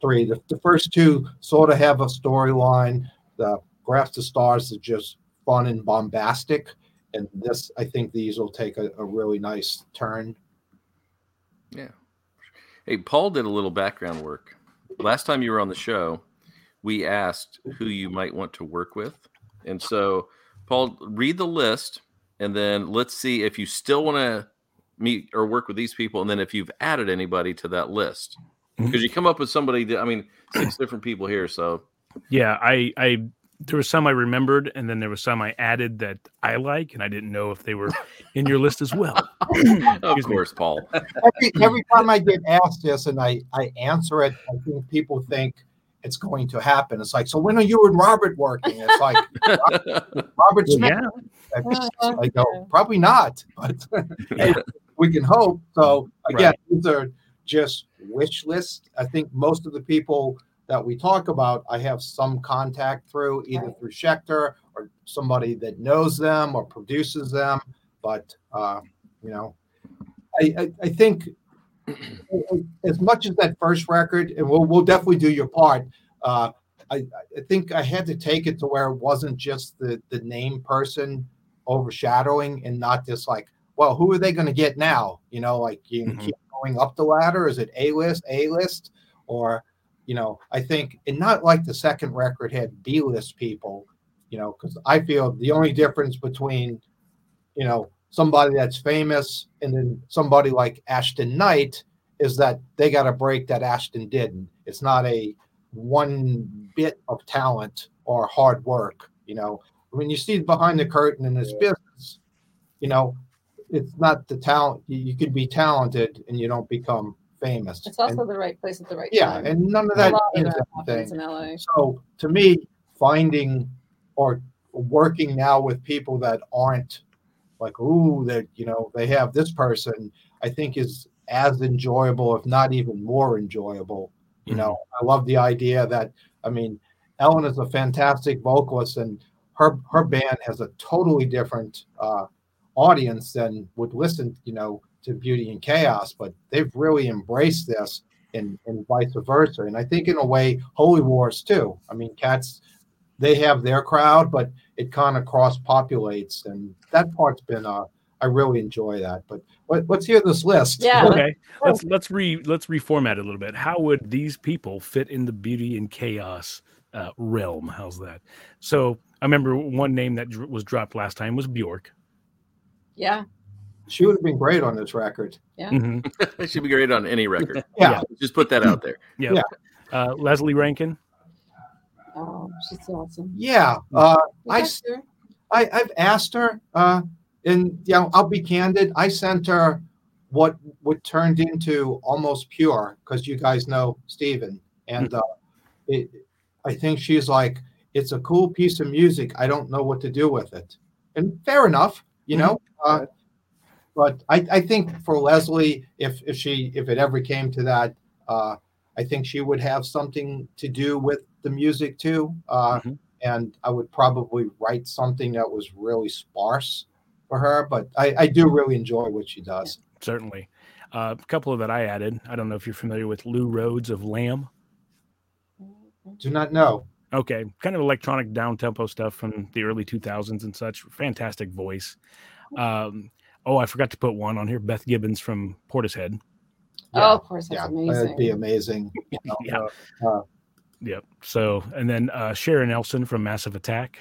three. The, the first two sort of have a storyline. The Grasp the Stars is just fun and bombastic and this I think these will take a, a really nice turn. Yeah. Hey, Paul did a little background work. Last time you were on the show, we asked who you might want to work with. And so, Paul, read the list and then let's see if you still want to meet or work with these people. And then if you've added anybody to that list, because mm-hmm. you come up with somebody that, I mean, six different people here. So, yeah, I, I there was some I remembered, and then there was some I added that I like, and I didn't know if they were in your list as well. [LAUGHS] [CLEARS THROAT] of course, Paul. Every, every time I get asked this and I, I answer it, I think people think it's going to happen. It's like, so when are you and Robert working? It's like [LAUGHS] Robert, Robert Smith. Yeah. I go, probably not, but [LAUGHS] we can hope. So again, right. these are just wish list. I think most of the people that we talk about, I have some contact through either right. through Schecter or somebody that knows them or produces them. But uh, you know, I, I, I think [CLEARS THROAT] as much as that first record, and we'll we'll definitely do your part. Uh, I, I think I had to take it to where it wasn't just the the name person overshadowing and not just like, well, who are they going to get now? You know, like you mm-hmm. keep going up the ladder. Is it A list, A list, or you know, I think, and not like the second record had B list people, you know, because I feel the only difference between, you know, somebody that's famous and then somebody like Ashton Nyte is that they got a break that Ashton didn't. It's not a one bit of talent or hard work, you know. When you see behind the curtain in this business, you know, it's not the talent. You, you could be talented and you don't become famous. It's also and, the right place at the right yeah, time. Yeah, and none of that a of that anything. happens in LA. So to me, finding or working now with people that aren't like, ooh, that you know, they have this person, I think is as enjoyable, if not even more enjoyable. You know, I love the idea that I mean, Ellen is a fantastic vocalist, and her her band has a totally different uh, audience than would listen, you know, to Beauty in Chaos. But they've really embraced this, and and vice versa. And I think in a way, Holy Wars too. I mean, Cats they have their crowd, but it kind of cross populates, and that part's been uh, I really enjoy that. But let, us hear this list. Yeah. Okay. Let's let's re let's reformat it a little bit. How would these people fit in the beauty in chaos uh, realm? How's that? So I remember one name that was dropped last time was Bjork. Yeah. She would have been great on this record. Mhm. it should be great on any record. [LAUGHS] Yeah. Just put that out there. Yep. Yeah. Uh, Lesley Rankine. Oh, she's awesome. Yeah. Uh, I, talked? I I've asked her, uh, and you know, I'll be candid. I sent her what what turned into almost pure because you guys know Steven. and uh, it, I think she's like, it's a cool piece of music. I don't know what to do with it, and fair enough, you know. Uh, but I, I think for Leslie, if if she if it ever came to that, uh, I think she would have something to do with the music too. Uh, Mhm. And I would probably write something that was really sparse for her. But I, I do really enjoy what she does. Certainly. Uh, a couple of that I added. I don't know if you're familiar with Lou Rhodes of Lamb. Do not know. Okay, kind of electronic down tempo stuff from the early 2000s and such. Fantastic voice. Um, oh, I forgot to put one on here. Beth Gibbons from Portishead. Oh, of course, that's yeah, amazing. that'd be amazing. you [LAUGHS] know. Yeah. Uh, Yep. So, and then uh, Sharon Nelson from Massive Attack.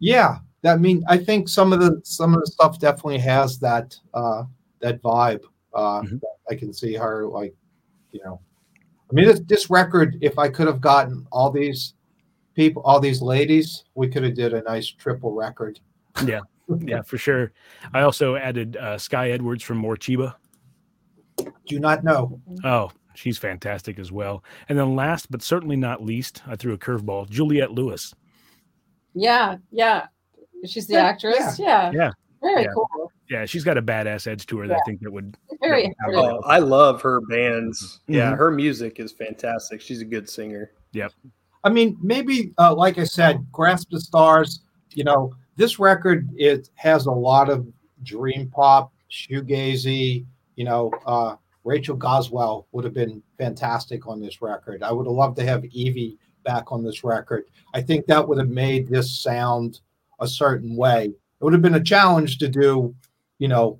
Yeah, that I mean I think some of the some of the stuff definitely has that uh that vibe. Uh Mhm. I can see her like, you know. I mean this this record, if I could have gotten all these people, all these ladies, we could have did a nice triple record. Yeah, yeah, for sure. I also added uh, Skye Edwards from Morcheeba. Do not know. Oh, she's fantastic as well. And then last but certainly not least, I threw a curveball. Juliette Lewis. Yeah, yeah. She's the Yeah, actress. Yeah. Yeah. Very Yeah. cool. Yeah, she's got a badass edge to her that I think that would. [LAUGHS] Very Yeah. Oh, I love her bands. Yeah, Mhm. her music is fantastic. She's a good singer. Yep. I mean, maybe uh, like I said, Grasp the Stars, you know, this record it has a lot of dream pop, shoegazy, you know, uh, Rachel Goswell would have been fantastic on this record. I would have loved to have Evie back on this record. I think that would have made this sound a certain way. It would have been a challenge to do, you know,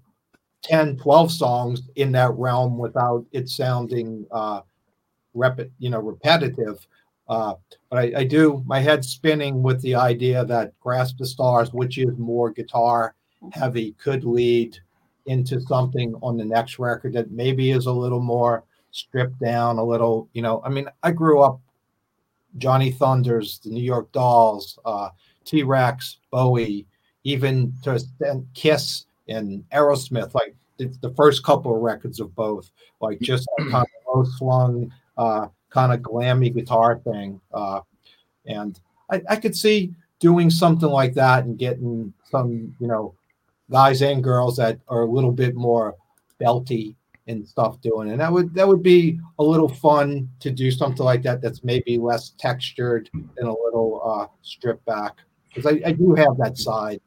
10, 12 songs in that realm without it sounding uh rep you know repetitive. Uh but I, I do my head spinning with the idea that Grasp the Stars, which is more guitar heavy, could lead into something on the next record that maybe is a little more stripped down, a little, you know. I mean, I grew up Johnny Thunders, the New York Dolls, uh, T Rex, Bowie, even to Kiss and Aerosmith, like the, the first couple of records of both, like just that [CLEARS THROAT] kind of low slung, uh, kind of glammy guitar thing. Uh, and I, I could see doing something like that and getting some, you know, guys and girls that are a little bit more belty and stuff doing and that would that would be a little fun to do something like that that's maybe less textured and a little uh stripped back because I, I do have that side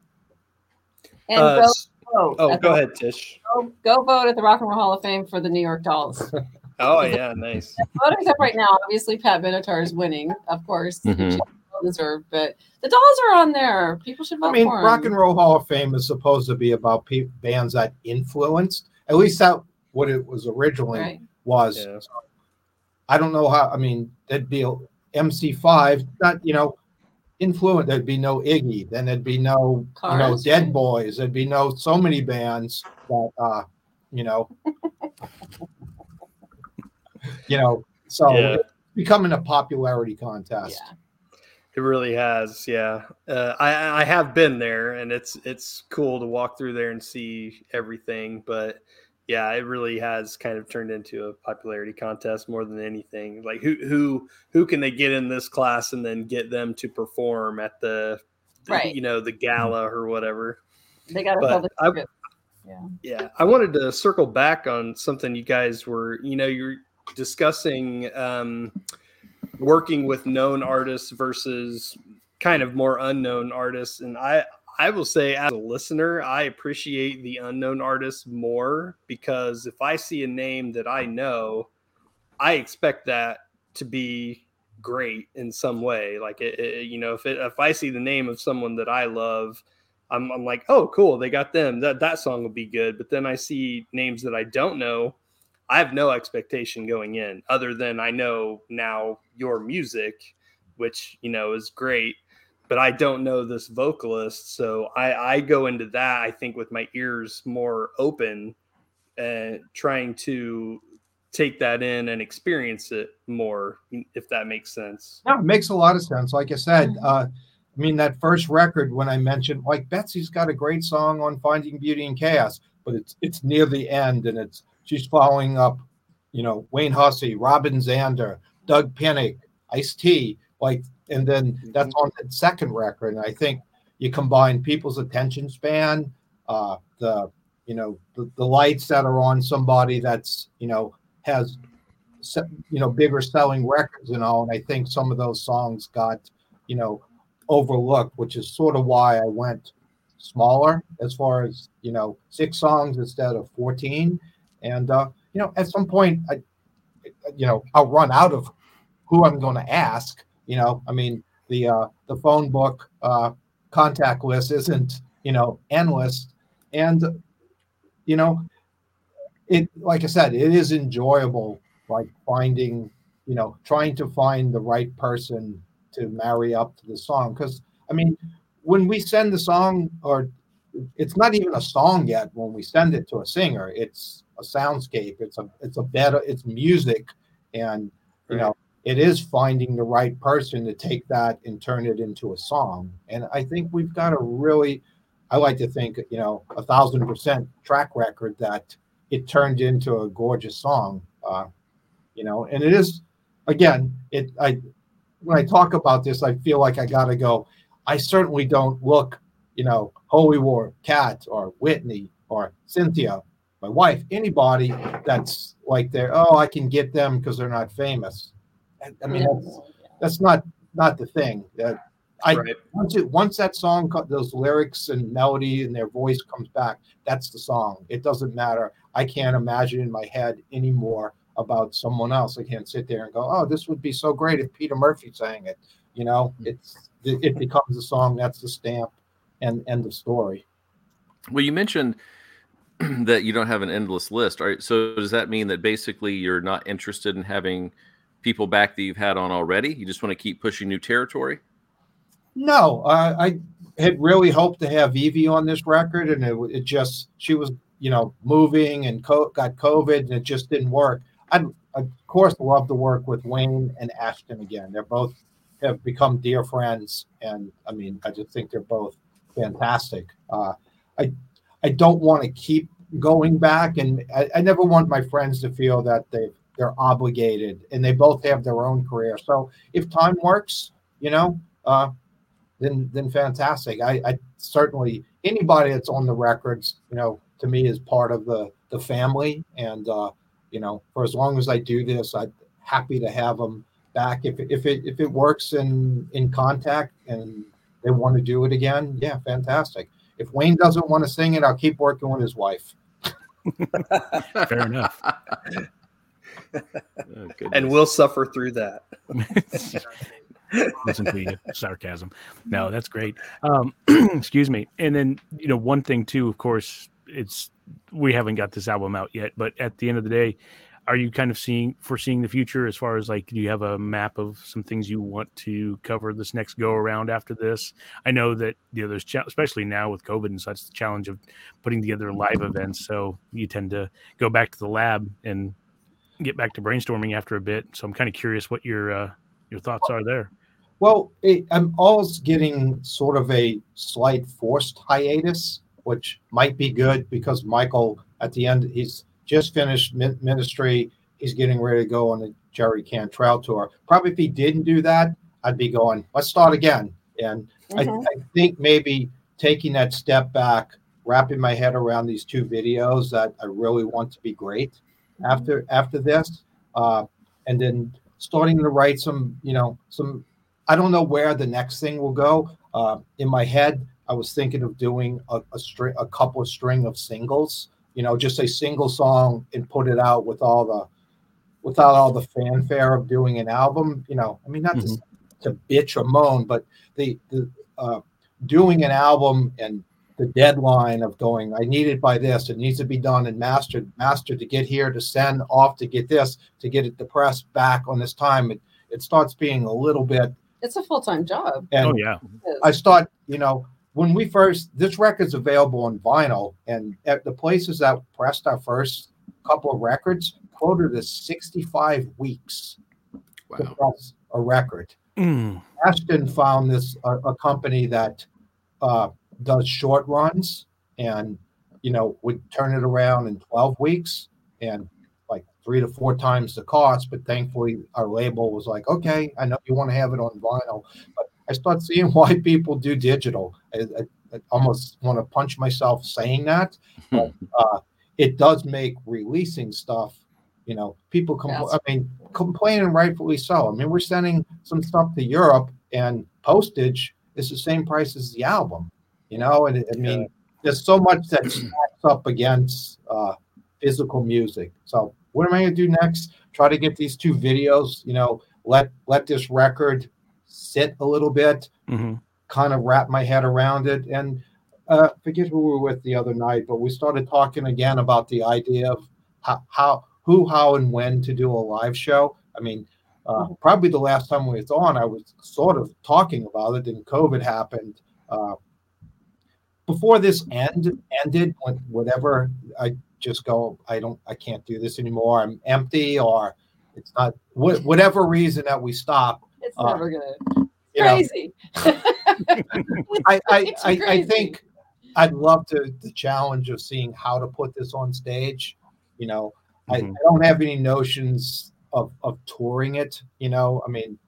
And Uh, go s- vote. oh, go the- ahead, Tish. Go, go vote at the Rock and Roll Hall of Fame for the New York Dolls. [LAUGHS] Oh yeah, nice. Voting's up right now. Obviously, Pat Benatar is winning, of course. Mhm. well deserved, but the Dolls are on there. People should vote i mean for 'em. rock and roll hall of fame is supposed to be about pe- bands that influenced at least that what it was originally Right. was Yeah. So, i don't know how i mean that'd be a mc5 not you know influence there'd be no iggy then there'd be no you know dead boys there'd be no so many bands that uh you know you know so Yeah. it's becoming a popularity contest Yeah. It really has, yeah. Uh, I I have been there, and it's it's cool to walk through there and see everything. But yeah, it really has kind of turned into a popularity contest more than anything. Like who who who can they get in this class and then get them to perform at the, the right. you know the gala or whatever. They got to hold it. yeah. Yeah, I wanted to circle back on something you guys were, you know, you're discussing um, working with known artists versus kind of more unknown artists, and I I will say, as a listener, I appreciate the unknown artists more because if I see a name that I know, I expect that to be great in some way. Like, it, it, you know, if it, if I see the name of someone that I love, I'm, I'm like, oh, cool, they got them. That that song will be good. But then I see names that I don't know. I have no expectation going in, other than I know now your music, which you know is great but I don't know this vocalist. So I, I go into that, I think, with my ears more open and trying to take that in and experience it more, if that makes sense. No, it makes a lot of sense. Like I said, uh, I mean, that first record, when I mentioned, like, Betsy's got a great song on Finding Beauty in Chaos, but it's it's near the end and it's she's following up, you know, Wayne Hussey, Robin Zander, Doug Pinnick, Ice T. Like and then that's mm-hmm. on the second record. And I think you combine people's attention span, uh, the you know the, the lights that are on somebody that's you know has you know bigger selling records and all. And I think some of those songs got you know overlooked, which is sort of why I went smaller as far as you know six songs instead of 14 and uh you know at some point i you know i'll run out of who i'm going to ask you know, I mean, the uh, the phone book uh, contact list isn't you know endless, and you know, it like I said, it is enjoyable. Like finding, you know, trying to find the right person to marry up to the song. Because I mean, when we send the song, or it's not even a song yet. When we send it to a singer, it's a soundscape. It's a it's a better it's music, and you know it is finding the right person to take that and turn it into a song. And I think we've got a really, I like to think, you know, a thousand percent track record that it turned into a gorgeous song. Uh, you know, and it is, again, it, I, when I talk about this, I feel like I got to go. I certainly don't look, you know, Holy War, Kat, or Whitney, or Cynthia, my wife, anybody that's like there, oh, I can get them because they're not famous. I mean, that's, that's not not the thing. That I right. once it once that song, those lyrics and melody and their voice comes back, that's the song. It doesn't matter. I can't imagine in my head anymore about someone else. I can't sit there and go, "Oh, this would be so great if Peter Murphy sang it." You know, hmm. it's it becomes a song. That's the stamp, and end of story. Well, you mentioned [CLEARS THROAT] that you don't have an endless list. All right, so does that mean that basically you're not interested in having people back that you've had on already? You just want to keep pushing new territory? No, uh, I had really hoped to have Evie on this record, and it, it just she was you know moving and co- got COVID, and it just didn't work. I'd of course love to work with Wayne and Ashton again. They're both have become dear friends, and I mean I just think they're both fantastic. Uh, I I don't want to keep going back, and I, I never want my friends to feel that they've they're obligated and they both have their own career. So if time works, you know, uh, then then fantastic. I, I certainly anybody that's on the records, you know, to me is part of the the family, and uh, you know, for as long as I do this, I'm happy to have them back. If if it if it works in in contact and they want to do it again, yeah, fantastic. If Wayne doesn't want to sing it, I'll keep working with his wife. [LAUGHS] Fair enough. Oh, and we'll suffer through that. [LAUGHS] Listen to you, sarcasm. No, that's great. Um, [CLEARS THROAT] excuse me. And then you know, one thing too, of course, it's we haven't got this album out yet, but at the end of the day, are you kind of seeing foreseeing the future as far as like do you have a map of some things you want to cover this next go around after this i know that you know there's especially now with covid and such the challenge of putting together live events so you tend to go back to the lab and get back to brainstorming after a bit. So I'm kind of curious what your uh, your thoughts are there. Well, it, I'm always getting sort of a slight forced hiatus, which might be good because Michael, at the end, he's just finished ministry. He's getting ready to go on the Jerry Cantrell tour. Probably if he didn't do that, I'd be going, let's start again. And mm-hmm. I, I think maybe taking that step back, wrapping my head around these two videos that I really want to be great. After after this, uh, and then starting to write some, you know, some I don't know where the next thing will go. Uh, in my head, I was thinking of doing a, a string, a couple of string of singles. You know, just a single song and put it out with all the, without all the fanfare of doing an album. You know, I mean, not mm-hmm. to, to bitch or moan, but the the uh, doing an album and the deadline of going, I need it by this. It needs to be done and mastered, mastered to get here, to send off, to get this, to get it the press back on this time. It, it starts being a little bit it's a full time job. And oh yeah. I start, you know, when we first this record's available on vinyl, and at the places that pressed our first couple of records quoted us 65 weeks wow. to press a record. Mm. Ashton found this a, a company that uh, does short runs and you know would turn it around in 12 weeks and like three to four times the cost. But thankfully, our label was like, okay, I know you want to have it on vinyl, but I start seeing [LAUGHS] why people do digital. I, I, I almost want to punch myself saying that, but uh, it does make releasing stuff. You know, people compl- I mean, complain and rightfully so. I mean, we're sending some stuff to Europe, and postage is the same price as the album. You know, and I mean, yeah. there's so much that [CLEARS THROAT] stacks up against uh, physical music. So what am I going to do next? Try to get these two videos, you know, let let this record sit a little bit, mm-hmm. kind of wrap my head around it. And uh, forget who we were with the other night, but we started talking again about the idea of how, how who, how, and when to do a live show. I mean, uh, mm-hmm. probably the last time we was on, I was sort of talking about it, and COVID happened. Uh, before this end ended, whatever I just go, I don't, I can't do this anymore. I'm empty, or it's not wh- whatever reason that we stop. It's uh, never gonna. Crazy. [LAUGHS] I, I, I, I, think I'd love to the challenge of seeing how to put this on stage. You know, mm-hmm. I, I don't have any notions of of touring it. You know, I mean,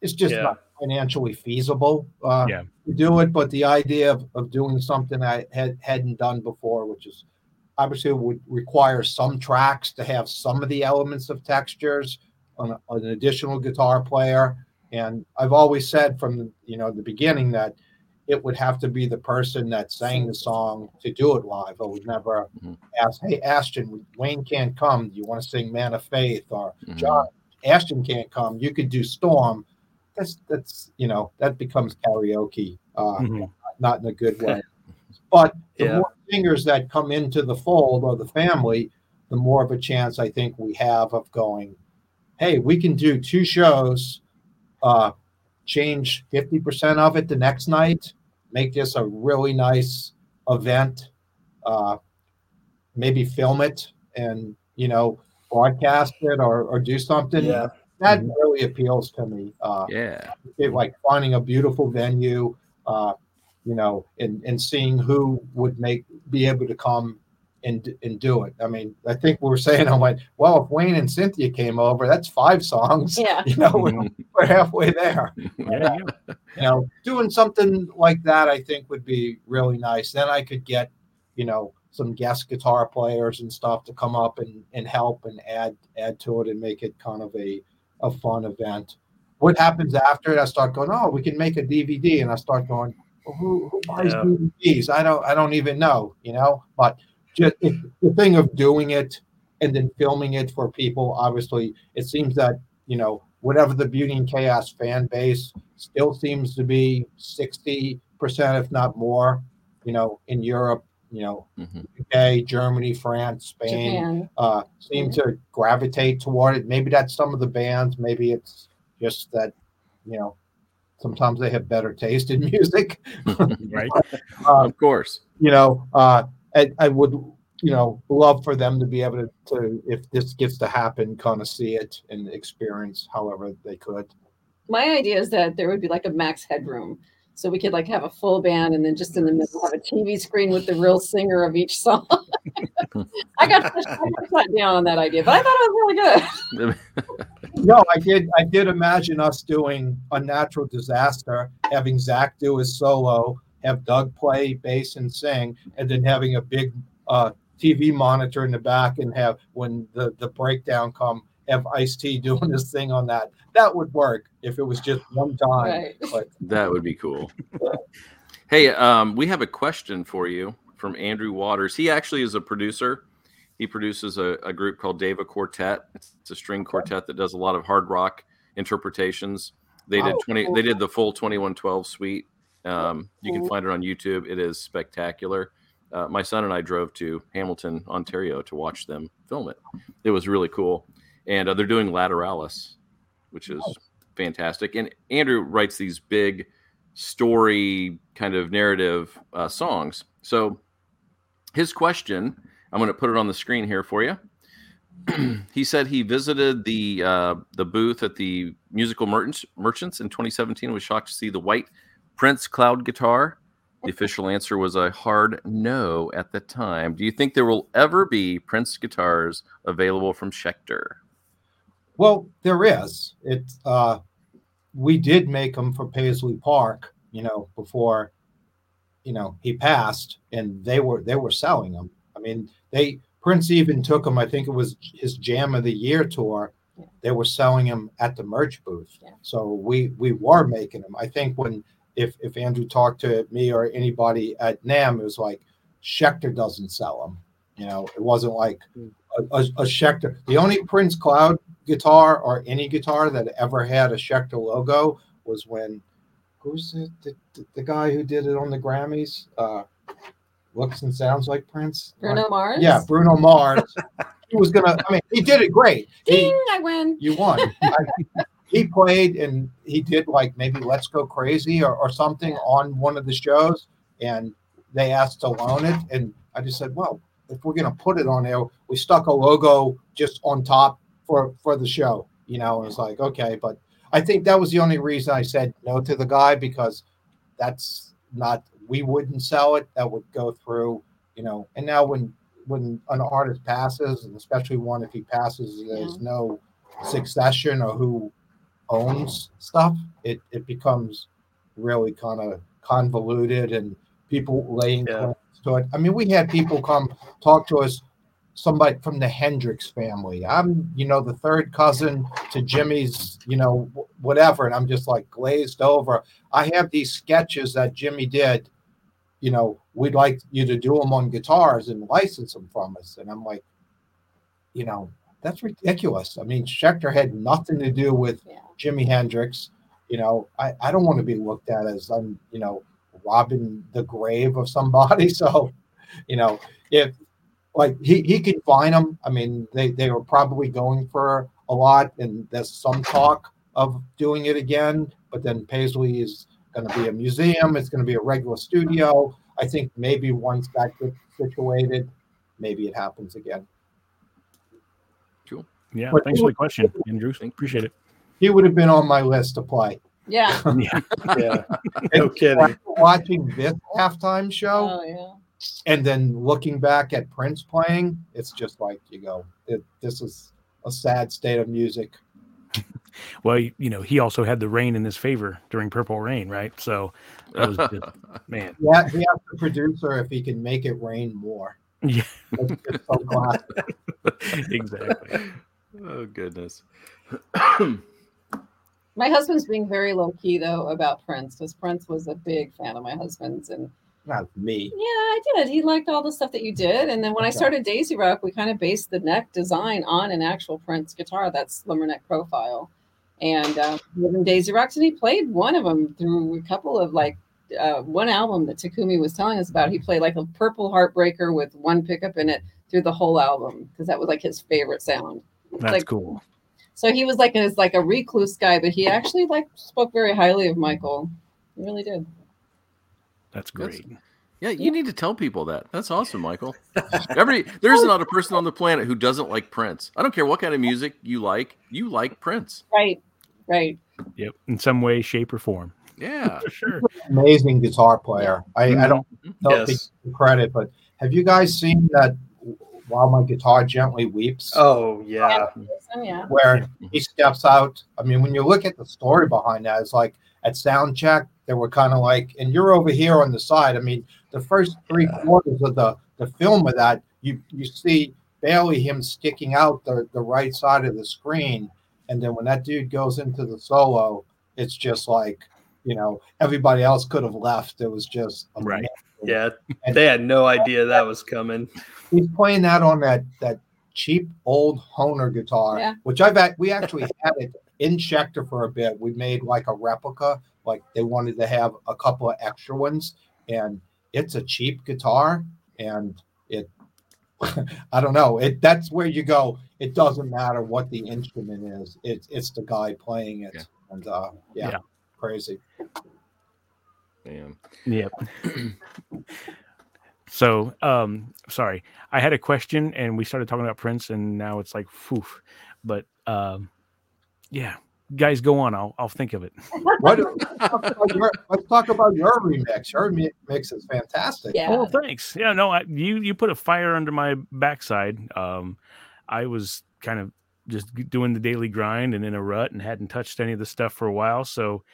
it's just yeah. not financially feasible uh, yeah. to do it. But the idea of, of doing something I had hadn't done before, which is obviously would require some tracks to have some of the elements of textures on, a, on, an additional guitar player. And I've always said from the, you know the beginning that it would have to be the person that sang the song to do it live. I would never mm-hmm. ask, "Hey, Ashton, Wayne can't come. Do you want to sing Man of Faith?" Or mm-hmm. John Ashton can't come. You could do Storm. That's that's you know that becomes karaoke, uh, mm-hmm. not in a good way. But the yeah. more singers that come into the fold or the family, the more of a chance I think we have of going, hey, we can do two shows, uh, change 50% of it the next night, make this a really nice event, uh, maybe film it and, you know, broadcast it or, or do something. Yeah. That mm-hmm. really appeals to me. Uh, yeah. It, like finding a beautiful venue, uh, you know, and, and seeing who would make be able to come and and do it. I mean, I think we were saying, [LAUGHS] I went, well, if Wayne and Cynthia came over, that's five songs. Yeah. [LAUGHS] You know, we're, we're halfway there. [LAUGHS] Yeah. you know, doing something like that, I think would be really nice. Then I could get, you know, some guest guitar players and stuff to come up and, and help and add add to it and make it kind of a, a fun event. What happens after it? I start going, oh, we can make a DVD, and I start going, who, who buys yeah. DVDs? I don't I don't even know, you know. But just it, the thing of doing it and then filming it for people, obviously, it seems that you know whatever the Beauty in Chaos fan base still seems to be sixty percent, if not more, you know, in Europe. You know, mm-hmm. UK, Germany, France, Spain uh, seem to gravitate toward it. Maybe that's some of the bands. Maybe it's just that, you know, sometimes they have better taste in [LAUGHS] music. [LAUGHS] right. uh, of course. You know, uh, I, I, would, you know, love for them to be able to, to, if this gets to happen, kind of see it and experience however they could. my idea is that there would be like a max headroom so we could like have a full band and then just in the middle have a TV screen with the real singer of each song. [LAUGHS] I got shut down on that idea, but I thought it was really good. [LAUGHS] no, I did. I did imagine us doing a natural disaster, having Zach do his solo, have Doug play bass and sing, and then having a big uh, TV monitor in the back, and have when the the breakdown come, have Ice T doing his thing on that. That would work if it was just one time. Right. But that would be cool. [LAUGHS] hey, um, we have a question for you from Andrew Waters. He actually is a producer. He produces a, a group called Deva Quartet. It's, it's, a string quartet that does a lot of hard rock interpretations. They did oh, twenty. Cool. They did the full twenty one twelve suite. Um, you can find it on YouTube. It is spectacular. Uh, my son and I drove to Hamilton, Ontario, to watch them film it. It was really cool and uh, they're doing Lateralus, which is fantastic. And Andrew writes these big story kind of narrative uh, songs. So his question, I'm going to put it on the screen here for you. [CLEARS THROAT] he said he visited the uh, the booth at the musical merchants merchants in 2017 was shocked to see the white Prince cloud guitar. The [LAUGHS] official answer was a hard no at the time. Do you think there will ever be Prince guitars available from Schecter? Well, there is. It uh, we did make them for Paisley Park, you know, before you know he passed, and they were they were selling them. I mean, they Prince even took them. I think it was his Jam of the Year tour. Yeah. They were selling them at the merch booth. Yeah. So we we were making them. I think when if if Andrew talked to me or anybody at NAMM, it was like Schecter doesn't sell them. You know, it wasn't like hmm. A, a, Schecter. The only Prince Cloud guitar or any guitar that ever had a Schecter logo was when who's the, the, the guy who did it on the Grammys? Uh, looks and sounds like Prince. Bruno Mars. Yeah, Bruno Mars. [LAUGHS] he was gonna. I mean, he did it great. Ding! He, I win. You won. I, he played and he did like maybe Let's Go Crazy or, or something on one of the shows, and they asked to loan it, and I just said, well, if we're gonna put it on there, we stuck a logo just on top for for the show. You know, it was like okay, but I think that was the only reason I said no to the guy because that's not we wouldn't sell it. That would go through, you know. And now when when an artist passes, and especially one if he passes, there's yeah. no succession or who owns stuff. It it becomes really kind of convoluted and people laying yeah. To it. I mean, we had people come talk to us somebody from the Hendrix family. I'm, you know, the third cousin to Jimi's, you know, whatever. And I'm just like glazed over. I have these sketches that Jimmy did. You know, we'd like you to do them on guitars and license them from us. And I'm like, you know, that's ridiculous. I mean, Schecter had nothing to do with yeah. Jimi Hendrix. You know, I, I don't want to be looked at as I'm, you know, robbing the grave of somebody. [LAUGHS] So, you know, if like he, he could find them. I mean, they, they were probably going for a lot, and there's some talk of doing it again. But then Paisley is going to be a museum. It's going to be a regular studio. I think maybe once that gets situated, maybe it happens again. Cool. Yeah. But thanks for the question, Andrew. Appreciate it. He would have been on my list to play. [LAUGHS] Yeah. yeah. yeah. [LAUGHS] No kidding. Watching this halftime show. Oh, yeah and then looking back at Prince playing, it's just like you go, it, this is a sad state of music. [LAUGHS] well, you know, he also had the rain in his favor during Purple Rain, right? So that was just, man. Yeah, he asked the producer if he can make it rain more. Yeah, so exactly. Oh goodness. [CLEARS THROAT] my husband's being very low key though about Prince because Prince was a big fan of my husband's and not me. Yeah, I did. He liked all the stuff that you did. And then when I started Daisy Rock, we kind of based the neck design on an actual Prince guitar, that slimmer neck profile. And uh, in Daisy Rocks, and he played one of them through a couple of like uh, one album that Takumi was telling us about. He played like a purple heartbreaker with one pickup in it through the whole album because that was like his favorite sound. That's like, cool. So he was like as like a recluse guy, but he actually like spoke very highly of Michael. He really did. That's great. That's, yeah, you need to tell people that. That's awesome, Michael. [LAUGHS] Every there's oh. not a person on the planet who doesn't like Prince. I don't care what kind of music you like. You like Prince. Right. Right. Yep, in some way, shape, or form. Yeah, [LAUGHS] sure. Amazing guitar player. I, I mm-hmm. don't mm-hmm. know if Yes. he credit, but have you guys seen that while my guitar gently weeps? Oh yeah. Oh, yeah. where he steps out. I mean, when you look at the story behind that, it's like at sound check, they were kind of like, and you're over here on the side. I mean, the first three quarters of the, the film of that, you you see barely him sticking out the, the right side of the screen. And then when that dude goes into the solo, it's just like, you know, everybody else could have left. It was just Right. Yeah. [LAUGHS] They had no idea that was coming. he's playing that on that that cheap old Hohner guitar, Yeah. which I've act- we actually had it in Schecter for a bit. We made like a replica, like they wanted to have a couple of extra ones, and it's a cheap guitar, and it. [LAUGHS] I don't know. It that's where you go. It doesn't matter what the instrument is. It's it's the guy playing it, Yeah. and uh, yeah, Yeah. crazy. Damn. Yep. [CLEARS THROAT] so, um, sorry, I had a question, and we started talking about Prince, and now it's like, phew. But um, yeah, guys, go on. I'll I'll think of it. What? let's, talk about your, let's talk about your remix. Your remix is fantastic. Yeah. Oh, thanks. Yeah, no, I, you you put a fire under my backside. Um, I was kind of just doing the daily grind and in a rut and hadn't touched any of the stuff for a while. So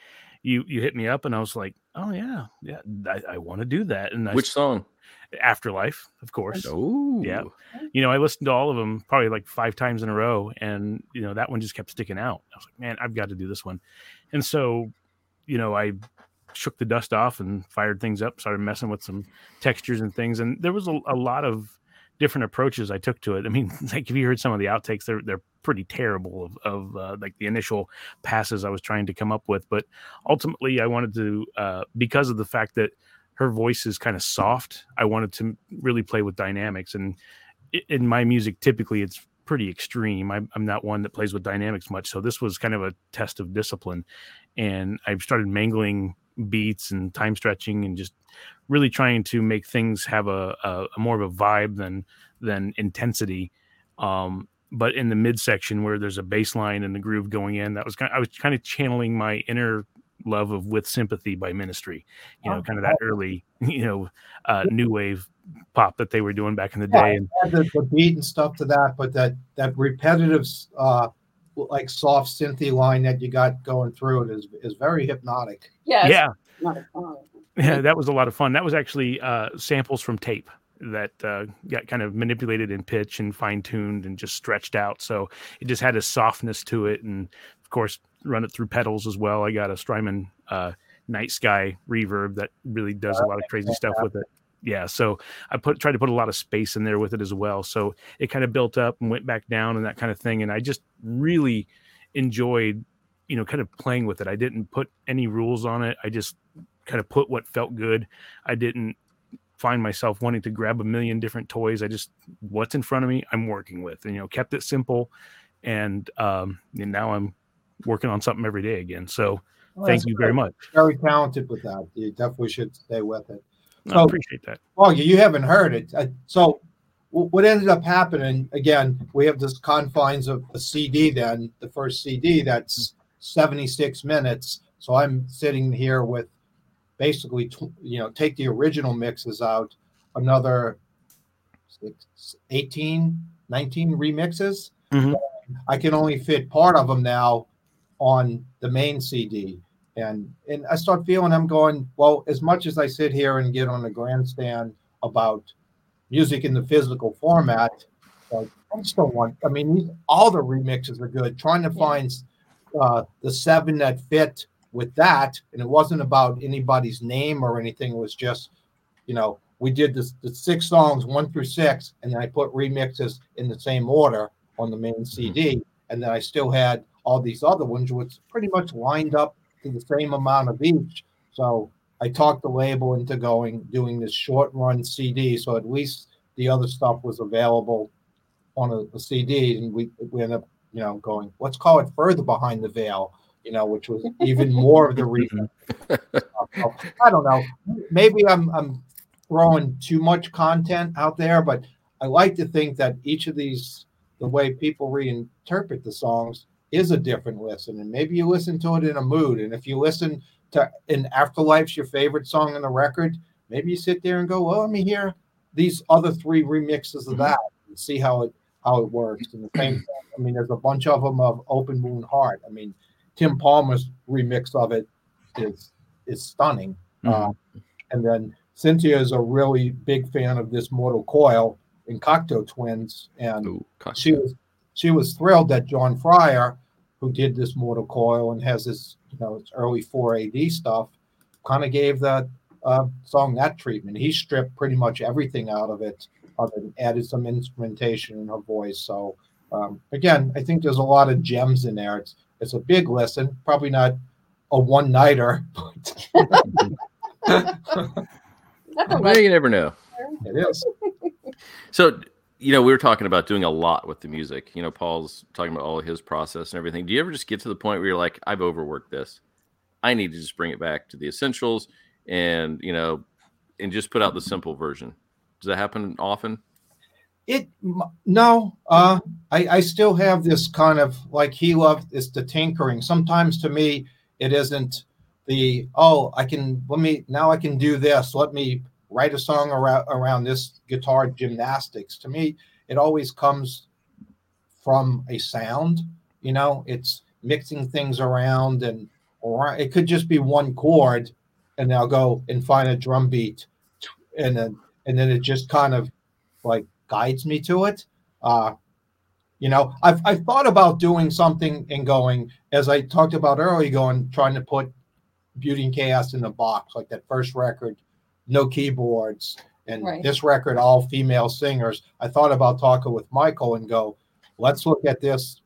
you you hit me up and I was like, oh yeah, yeah, I, I want to do that. And I, Which song? Afterlife, of course. Oh, Yeah. You know, I listened to all of them probably like five times in a row, and you know that one just kept sticking out. I was like, man, I've got to do this one. And so, you know, I shook the dust off and fired things up, started messing with some textures and things, and there was a, a lot of different approaches I took to it. I mean, [LAUGHS] like if you heard some of the outtakes, they're they're pretty terrible of, of uh, like the initial passes I was trying to come up with, but ultimately I wanted to uh, because of the fact that her voice is kind of soft. I wanted to really play with dynamics, and in my music, typically it's pretty extreme. I'm, I'm not one that plays with dynamics much, so this was kind of a test of discipline. And I've started mangling beats and time stretching, and just really trying to make things have a, a, a more of a vibe than than intensity. Um, but in the midsection where there's a bass line and the groove going in, that was kind. I was kind of channeling my inner love of with sympathy by ministry you know Oh, kind of that early [LAUGHS] you know uh new wave pop that they were doing back in the Yeah, day and the, the beat and stuff to that, but that that repetitive, uh, like soft synthy line that you got going through it is is very hypnotic. Yeah. yeah not a song. yeah that was a lot of fun that was actually uh samples from tape that uh, got kind of manipulated in pitch and fine tuned and just stretched out. So it just had a softness to it and of course run it through pedals as well. I got a strymon uh night sky reverb that really does a lot of crazy stuff with it. yeah so i put tried to put a lot of space in there with it as well. So it kind of built up and went back down and that kind of thing and i just really enjoyed you know kind of playing with it. I didn't put any rules on it. I just kind of put what felt good. I didn't find myself wanting to grab a million different toys i just what's in front of me i'm working with and you know kept it simple and um and now i'm working on something every day again so Well, thank you very great. much Very talented with that. You definitely should stay with it. i appreciate that Oh, you, you haven't heard it. So, what ended up happening again? We have this confines of a CD. Then the first CD that's seventy six minutes. So I'm sitting here with basically, tw- you know, take the original mixes out, another six, 18, 19 remixes. Mhm. I can only fit part of them now on the main CD. And and I start feeling I'm going, well, as much as I sit here and get on the grandstand about music in the physical format, like I just don't want I mean all the remixes are good. Trying to find uh the seven that fit with that, and it wasn't about anybody's name or anything, it was just, you know, we did this the six songs one through six, and then I put remixes in the same order on the main mm-hmm. CD, and then I still had all these other ones, which pretty much lined up to the same amount of each. So I talked the label into going doing this short run CD, so at least the other stuff was available on a, a CD, and we we ended up you know going let's call it further behind the veil, you know, which was even more of the reason. So, [LAUGHS] I don't know. Maybe I'm I'm throwing too much content out there, but I like to think that each of these, the way people reinterpret the songs, is a different listen, and maybe you listen to it in a mood. And if you listen to in Afterlife's your favorite song on the record, maybe you sit there and go, well, let me hear these other three remixes of mm-hmm. that and see how it how it works. And the same, I mean, there's a bunch of them of Open Moon Heart. I mean, Tim Palmer's remix of it is is stunning. Mm-hmm. Uh, and then Cynthia is a really big fan of this Mortal Coil and Cocteau Twins, and Ooh, she was she was thrilled that John Fryer, who did this Mortal Coil and has this you know it's early 4 AD stuff, kind of gave that uh, song that treatment. He stripped pretty much everything out of it, other than added some instrumentation in her voice. So um, again, I think there's a lot of gems in there. It's it's a big lesson, probably not a one nighter. [LAUGHS] well, you never know. It is. So, you know, we were talking about doing a lot with the music. You know, Paul's talking about all of his process and everything. Do you ever just get to the point where you're like, I've overworked this. I need to just bring it back to the essentials and, you know, and just put out the simple version. Does that happen often? It no, uh, I, I still have this kind of like he loved is the tinkering. Sometimes to me, it isn't the oh I can let me now I can do this. Let me write a song around around this guitar gymnastics. To me, it always comes from a sound. You know, it's mixing things around, and or it could just be one chord, and I'll go and find a drum beat, and then and then it just kind of like guides me to it. Uh, you know, I've I've thought about doing something and going as I talked about earlier, going trying to put Beauty in Chaos in the box, like that first record no keyboards, and right. this record all female singers. I thought about talking with Michael and go, let's look at this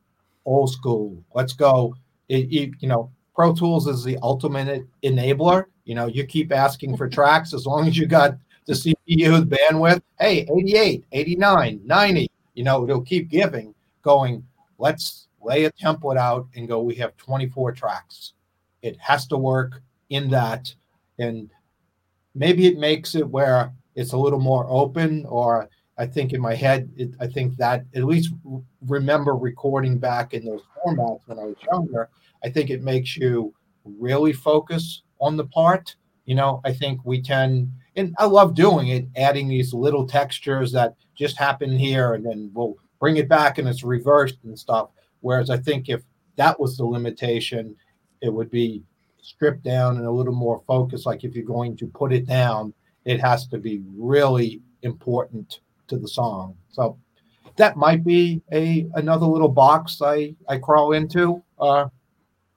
old school. Let's go. It, it, you know, Pro Tools is the ultimate enabler. You know, you keep asking for [LAUGHS] tracks as long as you got the CPU, bandwidth. Hey, 88, 89, 90. You know, it'll keep giving. Going, let's lay a template out and go. We have 24 tracks. It has to work in that, and maybe it makes it where it's a little more open or i think in my head it, i think that at least remember recording back in those formats when i was younger i think it makes you really focus on the part you know i think we tend and i love doing it adding these little textures that just happen here and then we'll bring it back and it's reversed and stuff whereas i think if that was the limitation it would be stripped down and a little more focused. Like if you're going to put it down, it has to be really important to the song. So that might be a another little box I I crawl into, uh,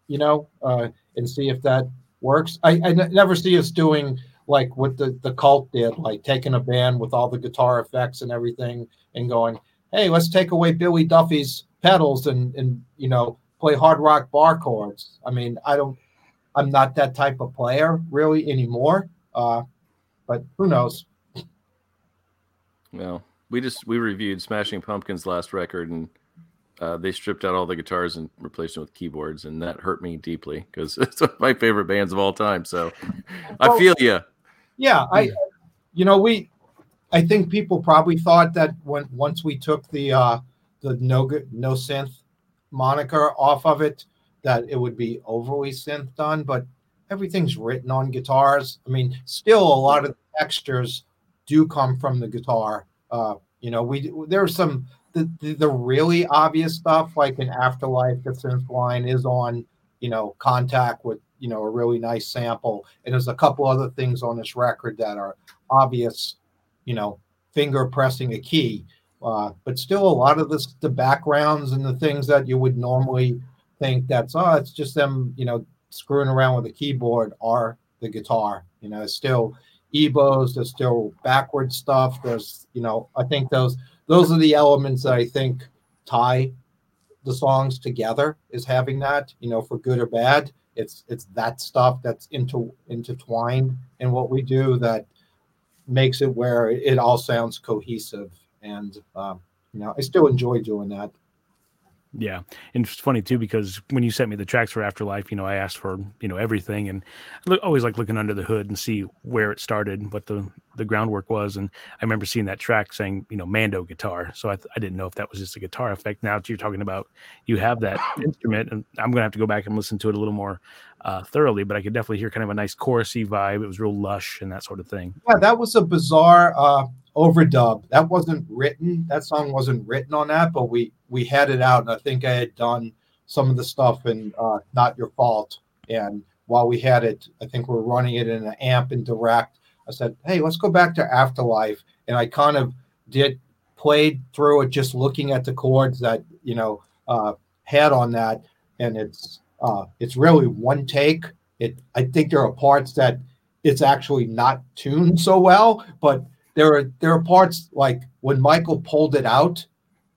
you know, uh, and see if that works. I, I n- never see us doing like what the the cult did, like taking a band with all the guitar effects and everything and going, hey, let's take away Billy Duffy's pedals and and you know play hard rock bar chords. I mean, I don't I'm not that type of player really anymore. Uh, but who knows? Well, we just we reviewed Smashing Pumpkins' last record, and uh, they stripped out all the guitars and replaced them with keyboards, and that hurt me deeply because [LAUGHS] it's one of my favorite bands of all time. So I feel you. Yeah, I, you know, we, I think people probably thought that when once we took the uh, the no no synth moniker off of it, that it would be overly synth done, but everything's written on guitars. I mean, still a lot of the textures do come from the guitar. Uh, you know, we there's some the, the, the really obvious stuff like an Afterlife, the synth line is on you know Kontakt with you know a really nice sample, and there's a couple other things on this record that are obvious, you know, finger pressing a key. Uh, but still, a lot of this, the backgrounds and the things that you would normally think that's oh it's just them you know screwing around with the keyboard are the guitar you know it's still EBows there's still backward stuff there's you know i think those those are the elements that i think tie the songs together is having that you know for good or bad it's it's that stuff that's into intertwined in what we do that makes it where it all sounds cohesive. And um, you know i still enjoy doing that yeah, and it's funny too because when you sent me the tracks for Afterlife, you know, I asked for you know everything, and I always like looking under the hood and see where it started, what the the groundwork was. And I remember seeing that track saying, you know, Mando guitar. So I, I didn't know if that was just a guitar effect. Now that you're talking about, you have that instrument, and I'm gonna have to go back and listen to it a little more uh, thoroughly. But I could definitely hear kind of a nice chorusy vibe. It was real lush and that sort of thing. Yeah, that was a bizarre uh, overdub. That wasn't written. That song wasn't written on that, but we we had it out, and I think I had done some of the stuff in uh, "Not Your Fault." And while we had it, I think we're running it in an amp and direct. I said, "Hey, let's go back to Afterlife," and I kind of did played through it, just looking at the chords that you know uh, had on that, and it's uh, it's really one take. It I think there are parts that it's actually not tuned so well, but there are there are parts like when Michael pulled it out.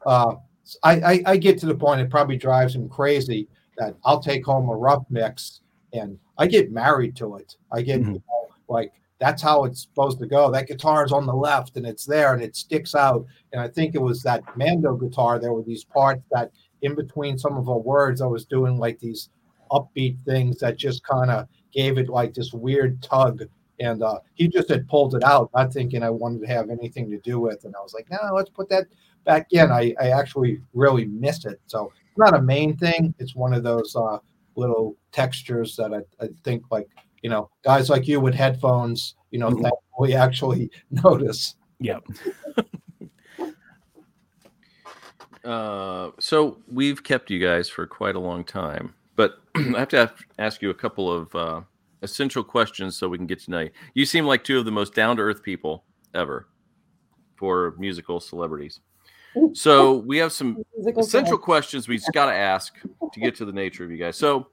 Uh, I, I, I get to the point it probably drives him crazy that I'll take home a rough mix and I get married to it. I get mm-hmm. you know, like that's how it's supposed to go. That guitar is on the left and it's there and it sticks out. And I think it was that Mando guitar. There were these parts that in between some of our words, I was doing like these upbeat things that just kind of gave it like this weird tug. And uh, he just had pulled it out, not thinking I wanted to have anything to do with. And I was like, no, let's put that back in. I, I actually really missed it. So it's not a main thing. It's one of those uh, little textures that I, I think like, you know, guys like you with headphones, you know, mm-hmm. we actually [LAUGHS] notice. Yep. [LAUGHS] uh, so we've kept you guys for quite a long time, but [CLEARS THROAT] I have to ask you a couple of uh, essential questions so we can get to know you. You seem like two of the most down to earth people ever for musical celebrities. So we have some [LAUGHS] essential questions we just got to ask to get to the nature of you guys. So,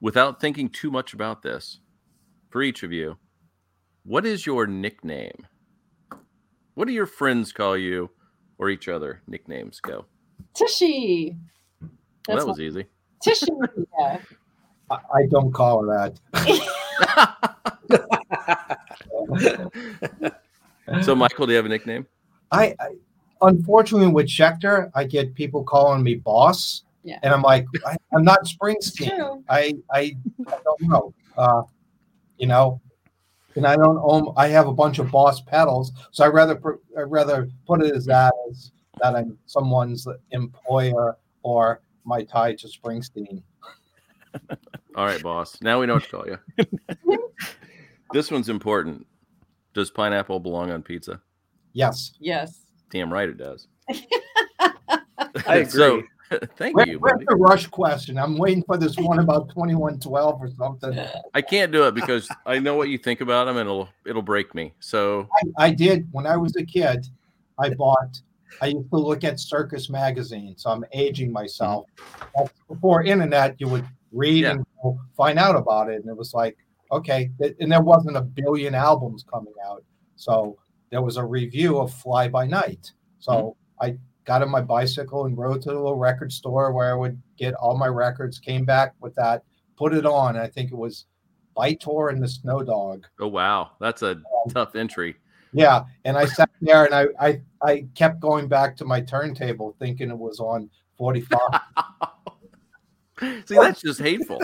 without thinking too much about this, for each of you, what is your nickname? What do your friends call you or each other? Nicknames go. Tishy. Well, that was easy. Tishy. Yeah. I don't call her that. [LAUGHS] so, Michael, do you have a nickname? I, I unfortunately with Schecter, I get people calling me boss. Yeah. And I'm like, I, am not Springsteen. I, I, I don't know. Uh, you know, and I don't own. I have a bunch of boss pedals, so I rather I rather put it as that as that I'm someone's employer or my tie to Springsteen. All right, boss. Now we know what to call you. [LAUGHS] this one's important. Does pineapple belong on pizza? Yes. Yes. Damn right it does. [LAUGHS] I [LAUGHS] agree. So, thank Where, you. Where's the rush question? I'm waiting for this one about 2112 or something. I can't do it because I know what you think about them and it'll it'll break me. So I, I did when I was a kid. I bought. I used to look at Circus magazine, so I'm aging myself. Mm-hmm. Before internet, you would read yeah. and find out about it, and it was like, okay, and there wasn't a billion albums coming out, so there was a review of Fly By Night. So mm-hmm. I got on my bicycle and rode to the little record store where I would get all my records, came back with that, put it on. I think it was By-Tor and the Snow Dog. Oh, wow. That's a um, tough entry. Yeah. And I sat there and I, I, I kept going back to my turntable thinking it was on 45. [LAUGHS] See, that's just hateful.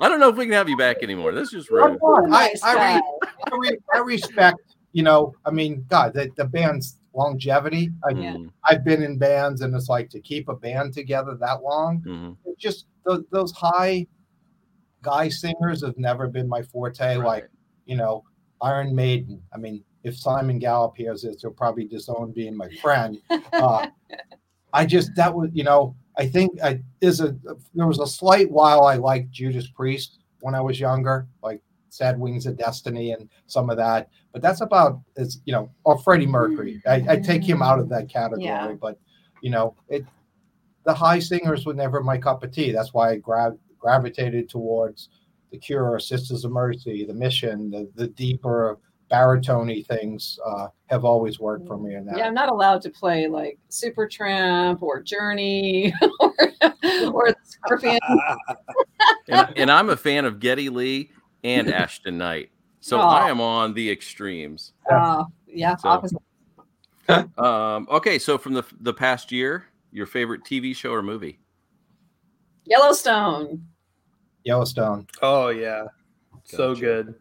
I don't know if we can have you back anymore. That's just rude. I, I, I, I respect you know, I mean, God, the, the band's longevity. I mm. I've been in bands, and it's like to keep a band together that long. Mm-hmm. It's just those, those high guy singers have never been my forte. Right. Like, you know, Iron Maiden. I mean, if Simon Gallup hears this, he'll probably disown being my friend. Uh, I just that was, you know, I think I is a there was a slight while I liked Judas Priest when I was younger, like Sad Wings of Destiny and some of that. But that's about as you know, or Freddie Mercury. I, I take him out of that category, yeah. but you know, it the high singers were never my cup of tea. That's why I gra- gravitated towards the Cure, Sisters of Mercy, the Mission, the, the deeper baritone things uh, have always worked for me. In that. Yeah, I'm not allowed to play like Supertramp or Journey [LAUGHS] or, or Scorpion. [LAUGHS] and, and, I'm a fan of Geddy Lee and [LAUGHS] Ashton Nyte. So oh. I am on the extremes. Uh, yeah, so, opposite. um, okay, so from the the past year, your favorite TV show or movie? Yellowstone. Yellowstone. Oh yeah, gotcha. so good.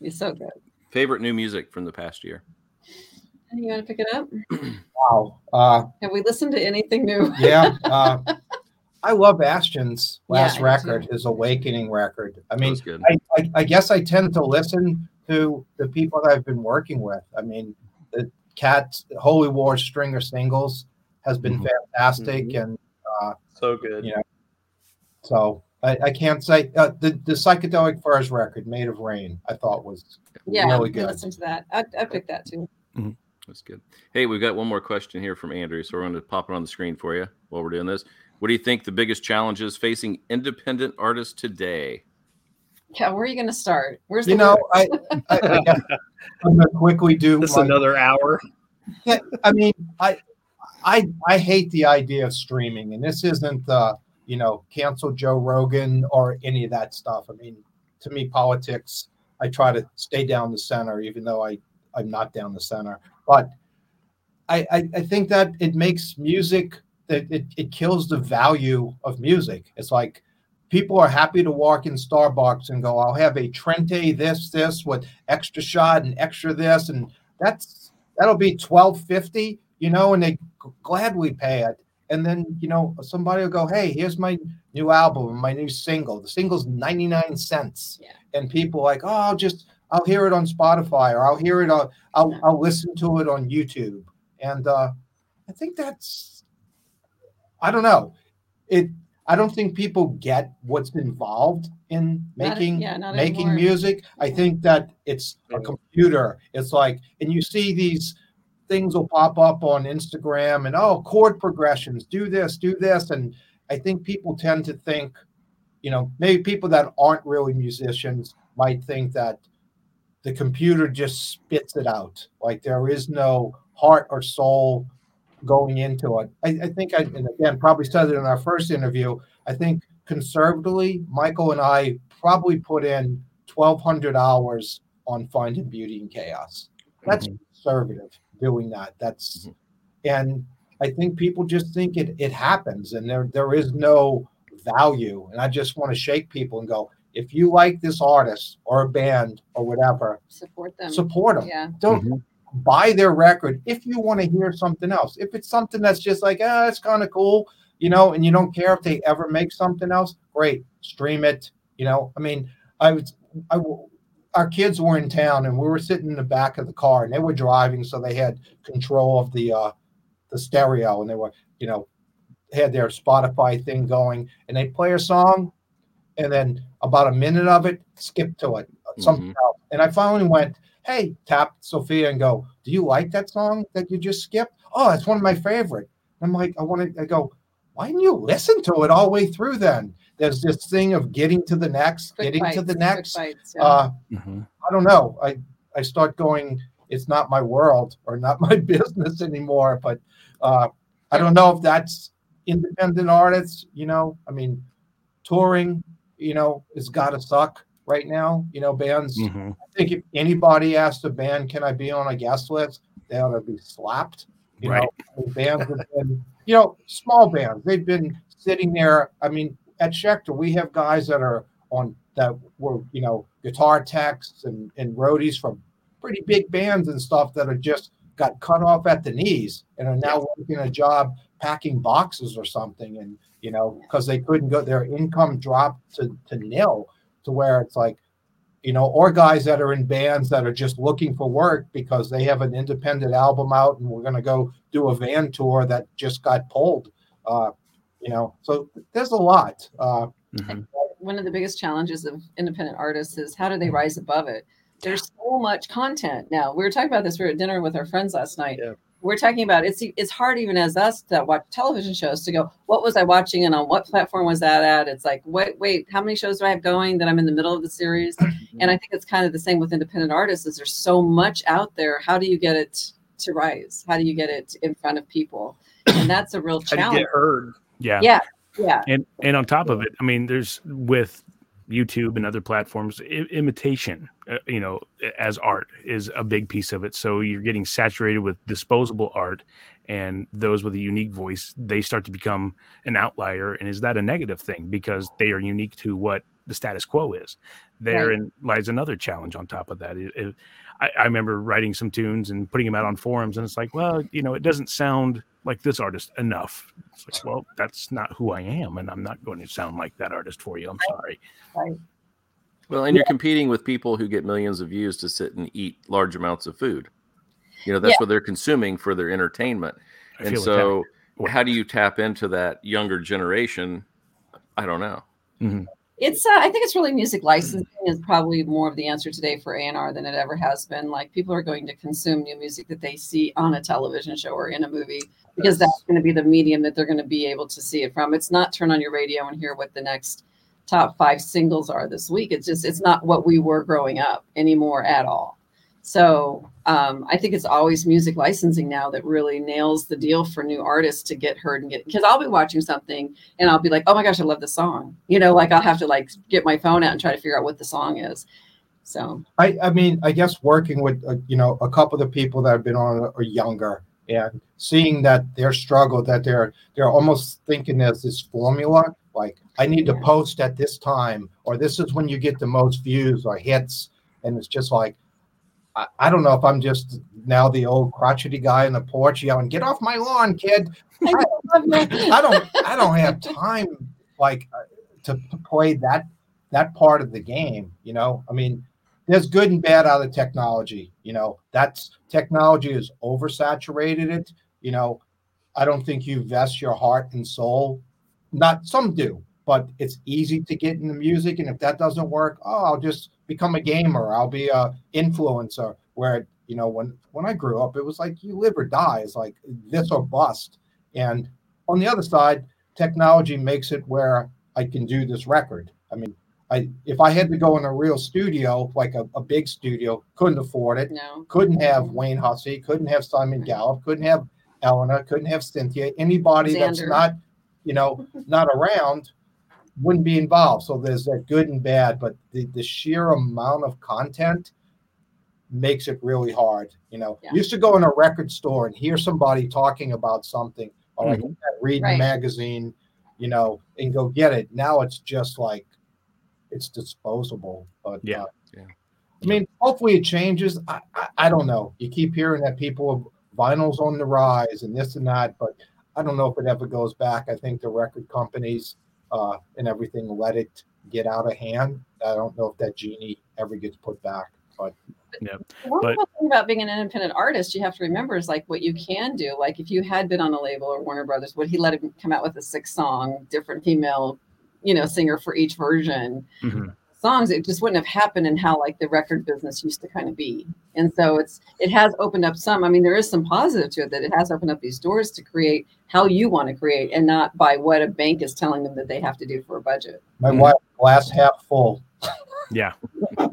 It's so good. Favorite new music from the past year? You want to pick it up? [CLEARS THROAT] wow. Uh, Have we listened to anything new? [LAUGHS] yeah. Uh, [LAUGHS] I love Bastion's last yeah, record, his Awakening record. I mean, I, I, I, guess I tend to listen to the people that I've been working with. I mean, the Cat Holy War Stringer Singles has been mm-hmm. fantastic mm-hmm. and uh, so good. You know, so I, I can't say uh, the the psychedelic furs record, Made of Rain, I thought was yeah, really good. Listen to that. I, I picked that too. Mm-hmm. That's good. Hey, we've got one more question here from Andrew, so we're going to pop it on the screen for you while we're doing this. What do you think the biggest challenges facing independent artists today? Yeah, where are you going to start? Where's the you know? I, I, I am going to quickly do this my, another hour. Yeah, I mean, I I I hate the idea of streaming, and this isn't uh, you know cancel Joe Rogan or any of that stuff. I mean, to me, politics. I try to stay down the center, even though I I'm not down the center. But I I, I think that it makes music it, it, it kills the value of music. It's like people are happy to walk in Starbucks and go, I'll have a Trente this, this with extra shot and extra this. And that's that'll be 1250, you know, and they gladly pay it. And then, you know, somebody will go, Hey, here's my new album, my new single. The single's 99 cents. Yeah. And people like, Oh, I'll just I'll hear it on Spotify or I'll hear it on I'll I'll listen to it on YouTube. And uh I think that's I don't know. It I don't think people get what's involved in making not, yeah, making anymore. music. I think that it's a computer. It's like, and you see these things will pop up on Instagram and oh, chord progressions, do this, do this. And I think people tend to think, you know, maybe people that aren't really musicians might think that the computer just spits it out. Like there is no heart or soul going into it. I, I think I, and again, probably said it in our first interview. I think conservatively, Michael and I probably put in 1,200 hours on Finding Beauty in Chaos. That's mm-hmm. conservative doing that. That's, mm-hmm. and I think people just think it, it happens and there, there is no value. And I just want to shake people and go, if you like this artist or a band or whatever, support them. Support them. Yeah. Don't mm-hmm buy their record if you want to hear something else. If it's something that's just like, ah, it's kind of cool, you know, and you don't care if they ever make something else, great, stream it. You know, I mean, I was, I, our kids were in town and we were sitting in the back of the car and they were driving, so they had control of the uh, the stereo and they were, you know, had their Spotify thing going and they play a song and then about a minute of it, skip to it, something mm-hmm. else. And I finally went, hey, tap Sophia and go, do you like that song that you just skipped? Oh, it's one of my favorite. I'm like, I want to I go, why didn't you listen to it all the way through then? There's this thing of getting to the next, quick getting bites, to the next. Bites, yeah. uh, mm-hmm. I don't know. I, I start going, it's not my world or not my [LAUGHS] business anymore. But uh, I don't know if that's independent artists, you know, I mean, touring, you know, has got to suck right now. You know, bands. Mm-hmm. I think if anybody asked a band, "Can I be on a guest list?" they ought to be slapped. You right. know, bands have been, you know, small bands. They've been sitting there. I mean, at Schecter, we have guys that are on that were, you know, guitar techs and, and roadies from pretty big bands and stuff that are just got cut off at the knees and are now working a job packing boxes or something and you know because they couldn't go their income dropped to, to nil to where it's like, you know, or guys that are in bands that are just looking for work because they have an independent album out and we're going to go do a van tour that just got pulled. Uh, you know, so there's a lot. Uh, mm-hmm. One of the biggest challenges of independent artists is how do they rise above it? There's so much content now. We were talking about this. We were at dinner with our friends last night. Yeah we're talking about it's it's hard even as us that watch television shows to go what was i watching and on what platform was that at it's like wait wait how many shows do i have going that i'm in the middle of the series and i think it's kind of the same with independent artists is there's so much out there how do you get it to rise how do you get it in front of people and that's a real challenge how do you get heard yeah yeah yeah and and on top of it i mean there's with YouTube and other platforms, I- imitation, uh, you know, as art is a big piece of it. So you're getting saturated with disposable art, and those with a unique voice, they start to become an outlier. And is that a negative thing because they are unique to what the status quo is. Therein right. lies another challenge on top of that. It, it, I, I, remember writing some tunes and putting them out on forums, and it's like, well, you know, it doesn't sound like this artist enough. It's like, well, that's not who I am, and I'm not going to sound like that artist for you. I'm sorry. Right. Well, and you're competing with people who get millions of views to sit and eat large amounts of food. You know, that's yeah. what they're consuming for their entertainment. I and so, how do you tap into that younger generation? I don't know. Mm-hmm. It's, uh, I think it's really music licensing is probably more of the answer today for A&R than it ever has been. Like people are going to consume new music that they see on a television show or in a movie because that's going to be the medium that they're going to be able to see it from. It's not turn on your radio and hear what the next top five singles are this week. It's just, it's not what we were growing up anymore at all. So um, I think it's always music licensing now that really nails the deal for new artists to get heard and get because I'll be watching something and I'll be like, oh my gosh, I love the song. You know, like I'll have to like get my phone out and try to figure out what the song is. So I, I mean, I guess working with uh, you know a couple of the people that have been on are younger and seeing that their struggle that they're they're almost thinking there's this formula like I need to post at this time or this is when you get the most views or hits and it's just like I, I don't know if I'm just now the old crotchety guy in the porch yelling, "Get off my lawn, kid!" [LAUGHS] I, I don't. I don't have time like uh, to, to play that that part of the game. You know, I mean, there's good and bad out of technology. You know, that's technology has oversaturated it. You know, I don't think you vest your heart and soul. Not some do, but it's easy to get into music. And if that doesn't work, oh, I'll just become a gamer. I'll be a influencer. Where you know when when I grew up, it was like you live or die. It's like this or bust. And on the other side, technology makes it where I can do this record. I mean, I if I had to go in a real studio, like a, a big studio, couldn't afford it. No. Couldn't have Wayne Hussey, couldn't have Simon Gallup, couldn't have Eleanor, couldn't have Cynthia, anybody Xander. that's not, you know, [LAUGHS] not around wouldn't be involved. So there's that good and bad, but the, the sheer amount of content makes it really hard. You know, yeah. used to go in a record store and hear somebody talking about something, or like mm-hmm. read right. a magazine, you know, and go get it. Now it's just like it's disposable. But yeah, uh, yeah. I mean, hopefully it changes. I, I, I don't know. You keep hearing that people vinyls on the rise and this and that, but I don't know if it ever goes back. I think the record companies uh, and everything let it get out of hand. I don't know if that genie ever gets put back, but yeah. One but, thing about being an independent artist, you have to remember is like what you can do. Like if you had been on a label or Warner Brothers, would he let him come out with a six song, different female, you know, singer for each version? Mm-hmm songs, it just wouldn't have happened in how like the record business used to kind of be. And so it's it has opened up some. I mean, there is some positive to it that it has opened up these doors to create how you want to create and not by what a bank is telling them that they have to do for a budget. My mm-hmm. wife glass half full. Yeah. [LAUGHS]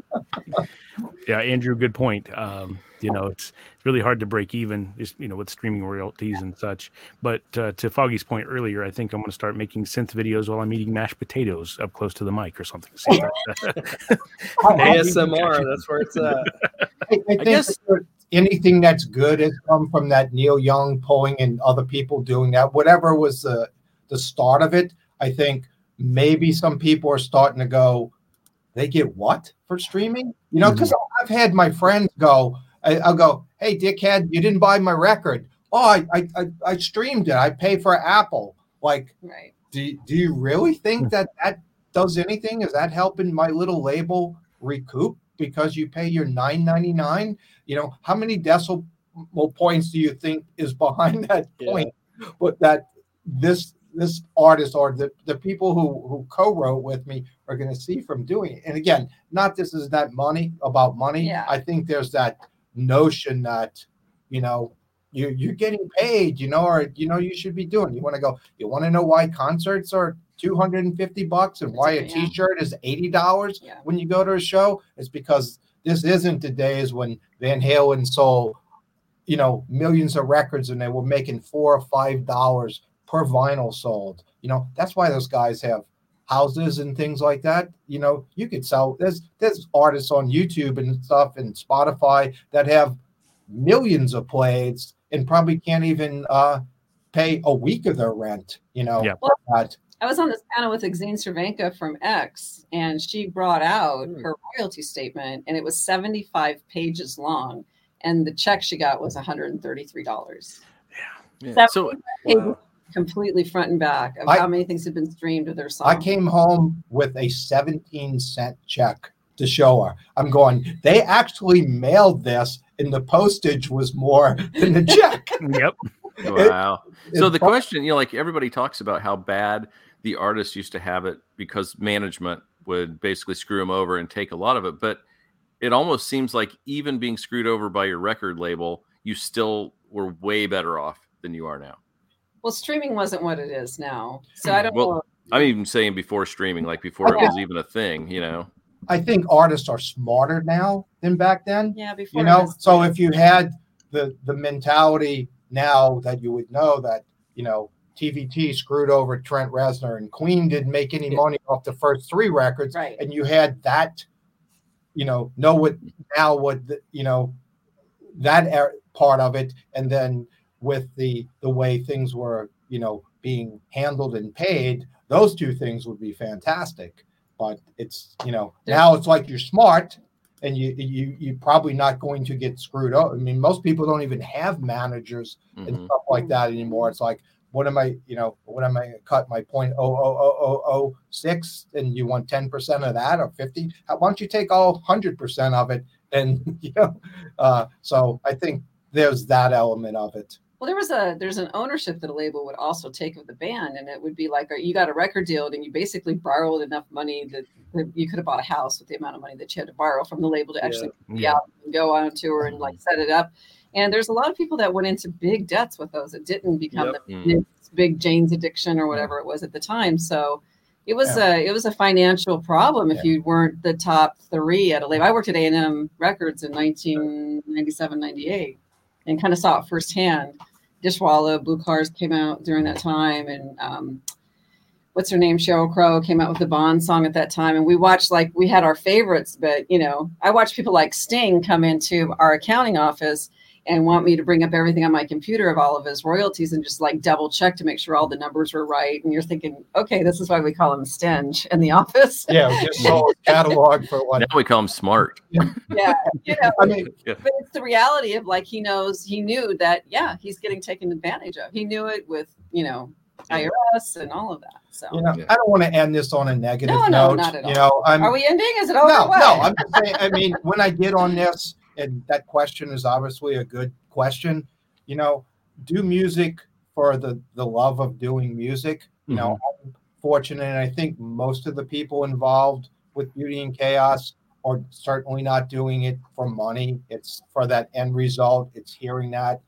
yeah, Andrew, good point. Um, you know, it's it's really hard to break even, you know, with streaming royalties and such. But uh, to Foggy's point earlier, I think I'm going to start making synth videos while I'm eating mashed potatoes up close to the mic or something. ASMR, [LAUGHS] that's where it's at. I, I, I guess anything that's good has come from that Neil Young pulling and other people doing that. Whatever was the the start of it, I think maybe some people are starting to go. They get what for streaming? You know, because mm-hmm. I've had my friends go I, will go, hey, dickhead, you didn't buy my record. Oh, I, I, I streamed it. I pay for Apple. Like, right. do, do you really think hmm. that that does anything? Is that helping my little label recoup because you pay your nine ninety nine? You know, how many decimal points do you think is behind [LAUGHS] that point? Yeah. But that this this artist or the, the people who who co-wrote with me are going to see from doing it. And again, not this is that money about money. Yeah. I think there's that notion that you know you you're getting paid, you know, or you know you should be doing. You want to go. You want to know why concerts are two hundred and fifty bucks and why a T-shirt is eighty dollars yeah. when you go to a show? It's because this isn't the days when Van Halen sold, you know, millions of records and they were making four or five dollars per vinyl sold. You know, that's why those guys have houses and things like that. You know, you could sell. There's there's artists on YouTube and stuff and Spotify that have millions of plays and probably can't even uh, pay a week of their rent. You know, yeah. But I was on this panel with Exene Cervenka from X, and she brought out mm. her royalty statement, and it was 75 pages long, and the check she got was $133. Yeah. yeah. So wow. Completely front and back of I, how many things have been streamed of their song. I came home with a 17 cent check to show her. I'm going, they actually mailed this, and the postage was more than [LAUGHS] the check. yep. Wow. It, so the question, you know, like everybody talks about how bad the artists used to have it because management would basically screw them over and take a lot of it. But it almost seems like even being screwed over by your record label, you still were way better off than you are now. Well, streaming wasn't what it is now. So I hmm, don't well, know. I'm even saying before streaming, like before it was even a thing, you know. I think artists are smarter now than back then. Yeah, before you know. So if you had the the mentality now that you would know that you know TVT screwed over Trent Reznor, and Queen didn't make any money off the first three records. Right. And you had that, you know, know what now what the, you know that er, part of it, and then with the the way things were, you know, being handled and paid, those two things would be fantastic. But it's you know now it's like you're smart and you you you're probably not going to get screwed up. I mean, most people don't even have managers mm-hmm. and stuff like that anymore. It's like what am I, you know, what am I cut my point oh oh oh oh oh six, and you want ten percent of that or fifty? Why don't you take all hundred percent of it? And [LAUGHS] you know, uh, so I think there's that element of it. Well, there was a there's an ownership that a label would also take of the band, and it would be like you got a record deal, and you basically borrowed enough money that, that you could have bought a house with the amount of money that you had to borrow from the label to actually yeah. be out and go on a tour and like set it up. And there's a lot of people that went into big debts with those. It didn't become yep. the mm. big Jane's addiction or whatever it was at the time. So it was yeah. a it was a financial problem if yeah. you weren't the top three at a label. I worked at A and M Records in 1997, 98, and kind of saw it firsthand. Dishwalla, Blue Cars came out during that time, and um, what's her name, Sheryl Crow came out with the Bond song at that time, and we watched like we had our favorites, but you know, I watched people like Sting come into our accounting office and want me to bring up everything on my computer of all of his royalties and just like double check to make sure all the numbers were right. And you're thinking, okay, this is why we call him Stinge in the [LAUGHS] office. Yeah, we just saw a catalog for what. Now we call him smart. [LAUGHS] Yeah, you know, I mean, but it's the reality of like he knows, he knew that, yeah, he's getting taken advantage of. He knew it with, you know, IRS and all of that. So you know, yeah. I don't want to end this on a negative no, no, note. Not at all. You know, I'm, are we ending? Is it over? No, no. I'm just saying. I mean, when I get on this, and that question is obviously a good question. You know, do music for the the love of doing music. You mm-hmm. know, I'm fortunate, and I think most of the people involved with Beauty in Chaos are certainly not doing it for money. It's for that end result. It's hearing that.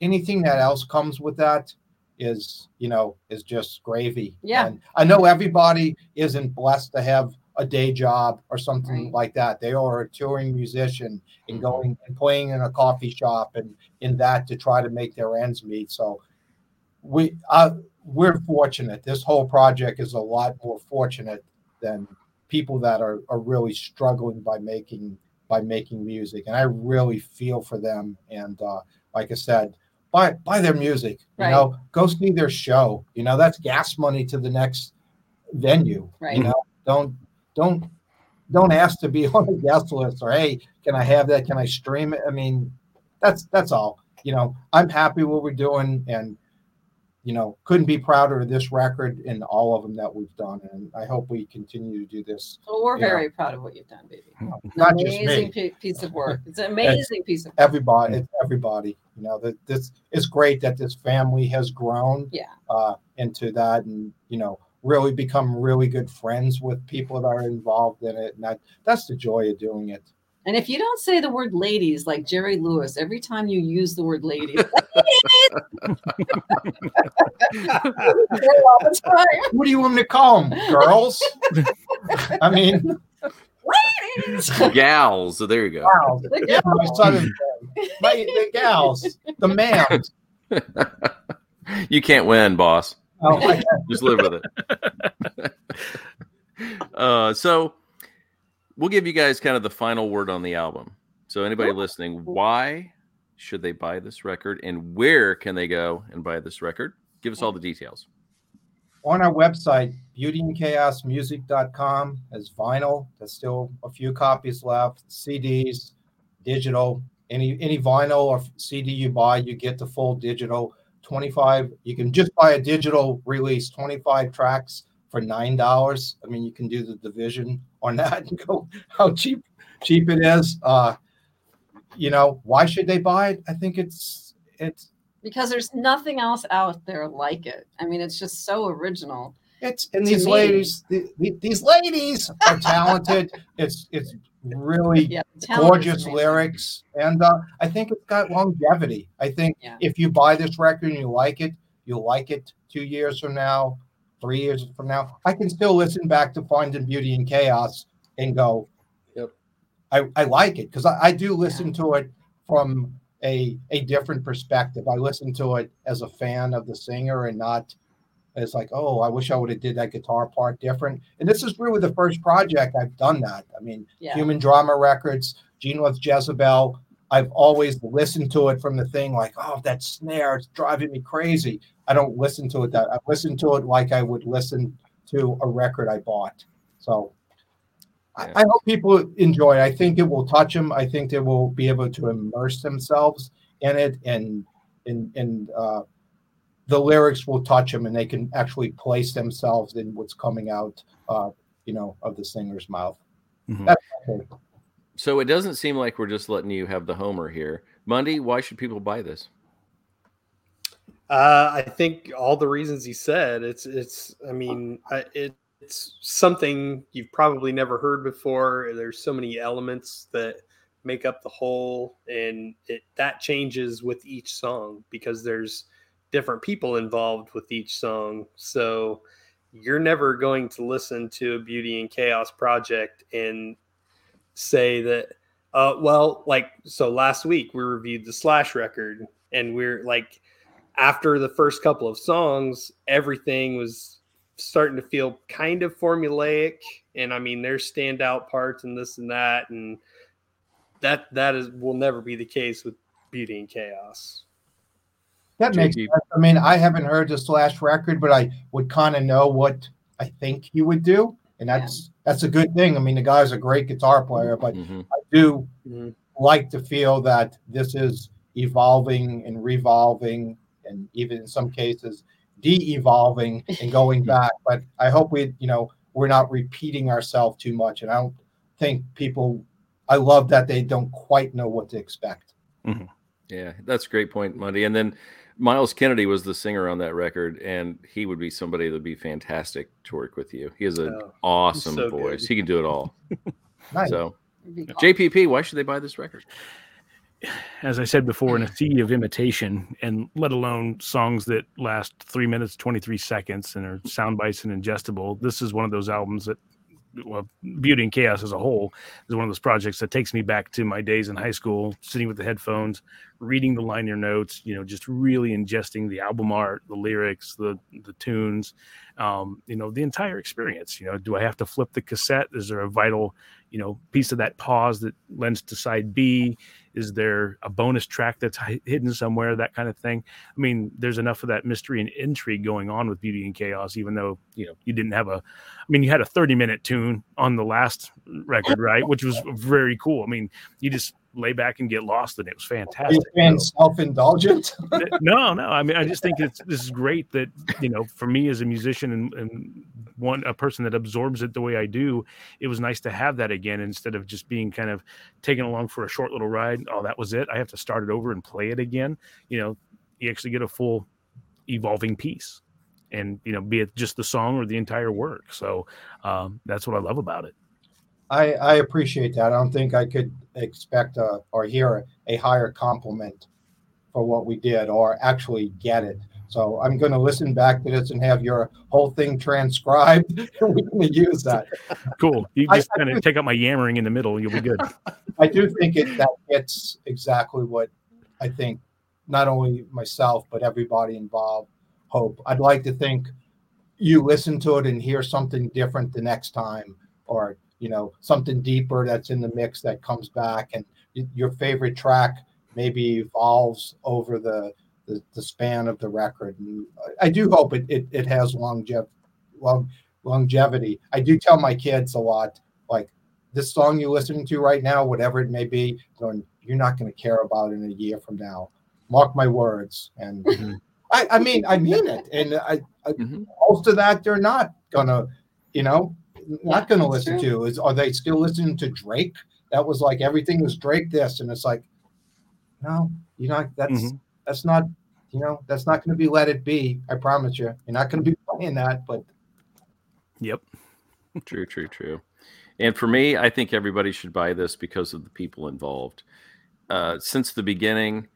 Anything that else comes with that is, you know, is just gravy. Yeah. And I know everybody isn't blessed to have a day job or something right. like that. They are a touring musician and mm-hmm. going and playing in a coffee shop and in that to try to make their ends meet. So we uh, we're fortunate. This whole project is a lot more fortunate than people that are, are really struggling by making by making music. And I really feel for them. And uh, like I said, buy buy their music. You right. know, go see their show. You know, that's gas money to the next venue. Right. You know, don't don't don't ask to be [LAUGHS] on the guest list or hey, can I have that? Can I stream it? I mean, that's that's all. You know, I'm happy what we're doing and you know, couldn't be prouder of this record and all of them that we've done. And I hope we continue to do this. Well, we're very know. proud of what you've done, baby. Not amazing just me. piece of work. It's an amazing it's piece of work. Everybody, it's everybody. You know, that this it's great that this family has grown yeah. uh, into that. And, you know, really become really good friends with people that are involved in it. And that, that's the joy of doing it. And if you don't say the word ladies like Jerry Lewis every time you use the word ladies, [LAUGHS] [LAUGHS] what do you want me to call them? Girls? I mean, ladies, gals. So there you go. Gals. The, yeah, my son my, the gals, the mams. [LAUGHS] you can't win, boss. Oh, Just live with it. [LAUGHS] uh, so we'll give you guys kind of the final word on the album. So anybody listening, why should they buy this record and where can they go and buy this record? Give us all the details. on our website, beautyandchaosmusic.com as vinyl. There's still a few copies left, CDs, digital. Any any vinyl or CD you buy, you get the full digital. 25, you can just buy a digital release, 25 tracks for nine dollars. I mean, you can do the division on [LAUGHS] that and go how cheap cheap it is. Uh, you know, why should they buy it? I think it's it's because there's nothing else out there like it. I mean, it's just so original. It's and these me. ladies, the, the, these ladies are talented. [LAUGHS] it's it's really yeah, gorgeous lyrics, and uh, I think it's got longevity. I think yeah. if you buy this record and you like it, you'll like it two years from now, three years from now. I can still listen back to Finding Beauty in Chaos and go, "Yep, I, I like it," because I, I, do listen yeah. to it from a a different perspective. I listen to it as a fan of the singer and not it's like, oh, I wish I would have did that guitar part different. And this is really the first project I've done that. I mean, yeah. Human Drama Records, Gene with Jezebel. I've always listened to it from the thing like, oh, that snare, it's driving me crazy. I don't listen to it that I listen to it like I would listen to a record I bought. So yeah. I, I hope people enjoy it. I think it will touch them. I think they will be able to immerse themselves in it and and and uh, the lyrics will touch them and they can actually place themselves in what's coming out, uh, you know, of the singer's mouth. Mm-hmm. So it doesn't seem like we're just letting you have the homer here. Monday, why should people buy this? Uh, I think all the reasons he said. It's it's. I mean, it, it's something you've probably never heard before. There's so many elements that make up the whole, and it that changes with each song because there's different people involved with each song. So you're never going to listen to a Beauty in Chaos project and say that, uh, well, like, so last week we reviewed the Slash record, and we're like, after the first couple of songs, everything was starting to feel kind of formulaic. And I mean, there's standout parts and this and that. And that, that is, will never be the case with Beauty in Chaos. That makes sense. I mean, I haven't heard the Slash record, but I would kind of know what I think he would do, and that's yeah. that's a good thing. I mean, the guy's a great guitar player, but mm-hmm. I do mm-hmm. like to feel that this is evolving and revolving, and even in some cases de-evolving and going [LAUGHS] back. But I hope we, you know, we're not repeating ourselves too much, and I don't think people. I love that they don't quite know what to expect. Mm-hmm. Yeah, that's a great point, Monday. And then Myles Kennedy was the singer on that record, and he would be somebody that would be fantastic to work with you. He has an oh, awesome so voice. Good. He can do it all. nice. So, JPP, why should they buy this record? As I said before, in a sea of imitation, and let alone songs that last three minutes twenty three seconds and are sound bites and ingestible, this is one of those albums that well, Beauty and Chaos as a whole is one of those projects that takes me back to my days in high school, sitting with the headphones, reading the liner notes, you know, just really ingesting the album art, the lyrics, the the tunes, um, you know, the entire experience. You know, do I have to flip the cassette? Is there a vital, you know, piece of that pause that lends to side B? Is there a bonus track that's hidden somewhere? That kind of thing. I mean, there's enough of that mystery and intrigue going on with Beauty in Chaos, even though you know you didn't have a. I mean, you had a 30 minute tune on the last record, right? Which was very cool. I mean, you just lay back and get lost and it was fantastic. And self-indulgent. [LAUGHS] no, no. I mean, I just think it's this is great that you know, for me as a musician and, and one a person that absorbs it the way I do, it was nice to have that again instead of just being kind of taken along for a short little ride. Oh, that was it. I have to start it over and play it again. You know, you actually get a full evolving piece and you know be it just the song or the entire work so um, that's what i love about it I, I appreciate that. I don't think I could expect a, or hear a, higher compliment for what we did or actually get it. So I'm going to listen back to this and have your whole thing transcribed. and we're going to use that. Cool. You just kind of take out my yammering in the middle. You'll be good. [LAUGHS] I do think it that gets exactly what I think not only myself but everybody involved hope. I'd like to think you listen to it and hear something different the next time, or you know something deeper that's in the mix that comes back and your favorite track maybe evolves over the the, the span of the record. And I do hope it it, it has longevity. Long, longevity. I do tell my kids a lot, like this song you're listening to right now, whatever it may be, going, you're not going to care about it in a year from now. Mark my words. And mm-hmm. I, I mean, I mean it. And I, I mm-hmm. most of that they're not gonna, you know, not gonna listen true. to. Is are they still listening to Drake? That was like everything was Drake this, and it's like, no, you're not. That's mm-hmm. that's not. You know, that's not going to be let it be. I promise you. You're not going to be playing that, but. Yep. [LAUGHS] true, true, true. And for me, I think everybody should buy this because of the people involved. Uh, since the beginning,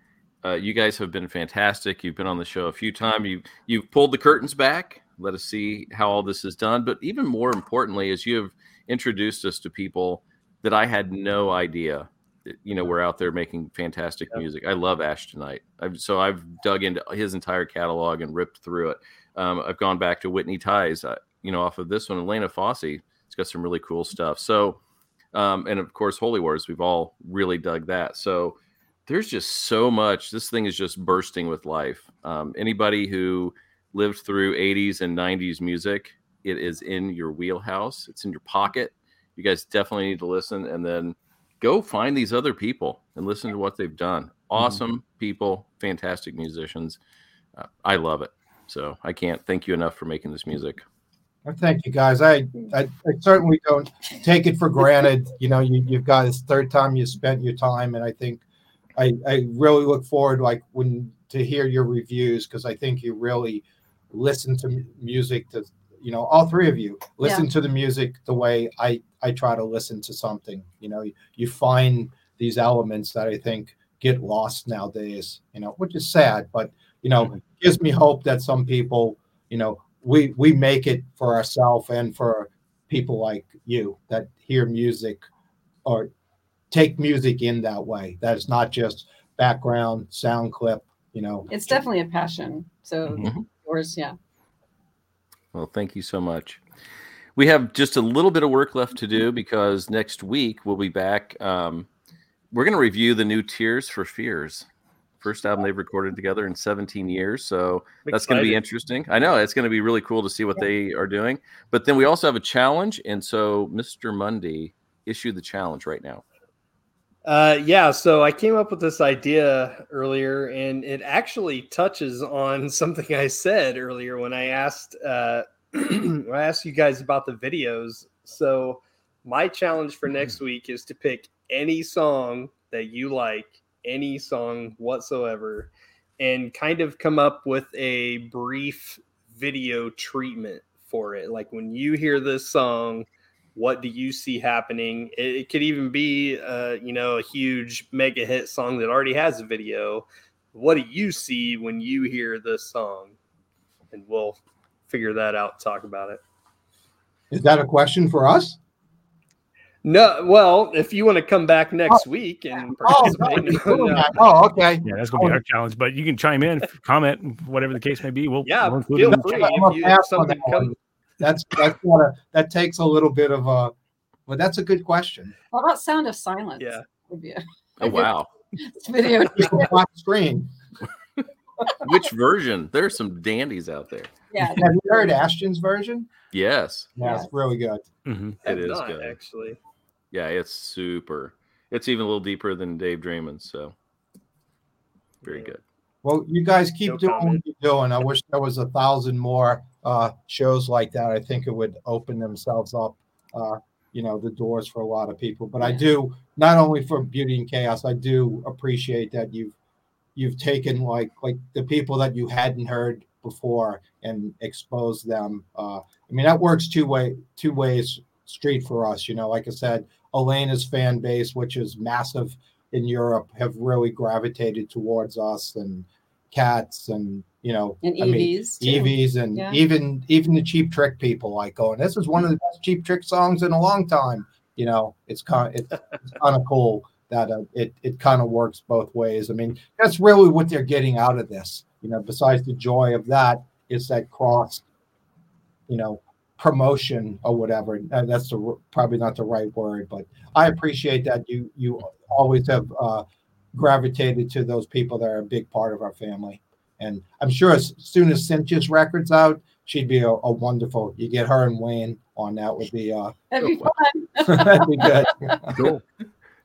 uh, you guys have been fantastic. You've been on the show a few times. You you've pulled the curtains back. Let us see how all this is done. But even more importantly, as you have introduced us to people that I had no idea. You know, we're out there making fantastic music. I love Ashton Nyte. I've, so I've dug into his entire catalog and ripped through it. Um, I've gone back to Whitney Tai. Uh, you know, off of this one, Elena Fossi. It's got some really cool stuff. So, um, and of course, Holy Wars. We've all really dug that. So there's just so much. This thing is just bursting with life. Um, anybody who lived through 80s and 90s music, it is in your wheelhouse. It's in your pocket. You guys definitely need to listen and then go find these other people and listen to what they've done. Mm-hmm. Awesome mm-hmm. people, fantastic musicians. Uh, I love it. So I can't thank you enough for making this music. Thank you, guys. I, I, I certainly don't take it for granted. You know, you, you've got this third time you spent your time, and I think I, I really look forward like when to hear your reviews because I think you really listen to music to you know all three of you listen yeah. to the music the way I I try to listen to something you know you find these elements that I think get lost nowadays you know which is sad but you know mm-hmm. gives me hope that some people you know we we make it for ourselves and for people like you that hear music or take music in that way. That is not just background sound clip. You know, it's definitely a passion. So mm-hmm. Yours, yeah. Well, thank you so much. We have just a little bit of work left to do because next week we'll be back. Um, we're going to review the new Tears for Fears. First album they've recorded together in 17 years. So that's going to be interesting. I know it's going to be really cool to see what they are doing. But then we also have a challenge. And so Mr. Mundy issue the challenge right now. Uh, yeah, so I came up with this idea earlier, and it actually touches on [LAUGHS] something I said earlier when I asked uh, [CLEARS THROAT] when I asked you guys about the videos. So my challenge for next mm-hmm. week is to pick any song that you like, any song whatsoever, and kind of come up with a brief video treatment for it. Like when you hear this song what do you see happening? It, it could even be, uh, you know, a huge mega hit song that already has a video. What do you see when you hear this song? And we'll figure that out. Talk about it. Is that a question for us? No, well, if you want to come back next oh, week and oh, no, oh, okay. Yeah, that's gonna be our challenge. But you can chime in, comment, whatever the case may be. We'll yeah, we'll feel free. If, you, if something comes, that's that's not a, that takes a little bit of a. Well, that's a good question. What about Sound of Silence? Yeah. Would be a, [LAUGHS] oh wow. video screen. [LAUGHS] Which version? There's some dandies out there. Yeah. Have you heard Ashton's version? Yes. Yeah, it's really good. Mm-hmm. It is not, good. Actually. Yeah, it's super. It's even a little deeper than Dave Draiman's, so very good. Well, you guys keep no doing comment. what you're doing. I wish there was a thousand more uh, shows like that. I think it would open themselves up, uh, you know, the doors for a lot of people. But I do not only for Beauty in Chaos, I do appreciate that you've you've taken like like the people that you hadn't heard before and exposed them. Uh, I mean, that works two way two ways street for us. You know, like I said, Elena's fan base, which is massive in Europe have really gravitated towards us and cats and you know and EVs, I mean, EVs and yeah. even even the cheap trick people like going this is one of the best cheap trick songs in a long time. You know it's kind of, it's, it's kind of cool that uh, it it kind of works both ways. I mean that's really what they're getting out of this you know besides the joy of that it's that cross you know promotion or whatever. That's the, probably not the right word but I appreciate that you you always have uh, gravitated to those people that are a big part of our family. And I'm sure as soon as Cynthia's record's out, she'd be a, a wonderful. You get her and Wayne on that would be uh That'd be fun. [LAUGHS] that'd be good. Cool.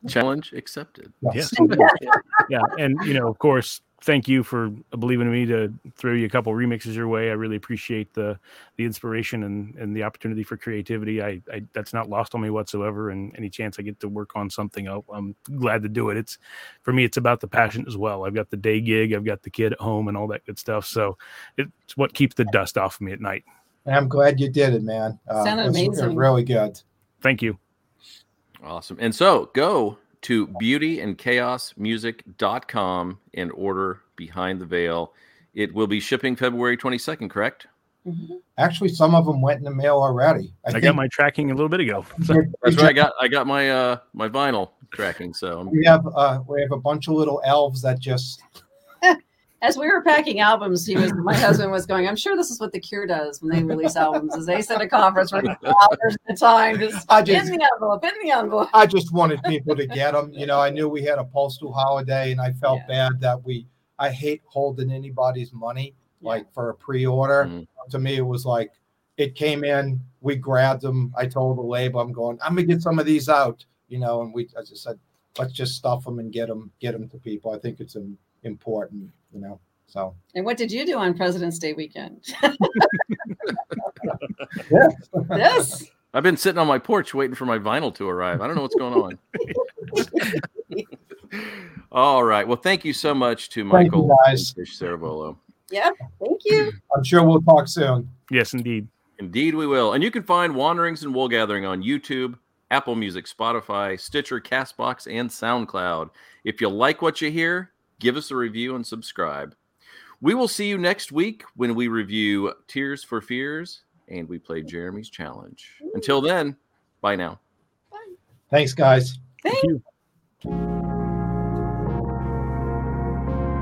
Challenge accepted. Yes. [LAUGHS] yeah, and you know, of course, thank you for believing in me to throw you a couple remixes your way. I really appreciate the the inspiration and and the opportunity for creativity. I, I that's not lost on me whatsoever. And any chance I get to work on something, I'll, I'm glad to do it. It's for me, it's about the passion as well. I've got the day gig, I've got the kid at home, and all that good stuff. So it's what keeps the dust off of me at night. And I'm glad you did it, man. Uh, Sounded it's amazing. Really good. Thank you. Awesome. And so go to beautyandchaosmusic.com and order Behind the Veil. It will be shipping February 22nd, correct? Mhm. Actually, some of them went in the mail already. I, got my tracking a little bit ago. [LAUGHS] So, That's right. I got I got my uh my vinyl tracking. So We have uh we have a bunch of little elves that just As we were packing albums, he was my husband was going. I'm sure this is what the Cure does when they release albums. Is they send a conference for hours at a time, just I in just the envelope, in the envelope. I just wanted people to get them. You know, I knew we had a postal holiday, and I felt Yeah. bad that we. I hate holding anybody's money like for a pre-order. Mhm. To me, it was like it came in, we grabbed them. I told the label, I'm going, I'm gonna get some of these out. You know, and we, as I said, let's just stuff them and get them, get them to people. I think it's um, important. You know, so And what did you do on President's Day weekend? [LAUGHS] yes. yes. I've been sitting on my porch waiting for my vinyl to arrive. I don't know what's going on. [LAUGHS] All right. Well, thank you so much to Thank you, Michael guys. Fish Ciravolo. Yeah. Thank you. I'm sure we'll talk soon. yes, indeed. Indeed, we will. And you can find Wanderings and Wool Gathering on YouTube, Apple Music, Spotify, Stitcher, Castbox, and SoundCloud. If you like what you hear, give us a review and subscribe. We will see you next week when we review Tears for Fears and we play Jeremy's Challenge. Until then, bye now. Bye. Thanks, guys. Thank Thank you.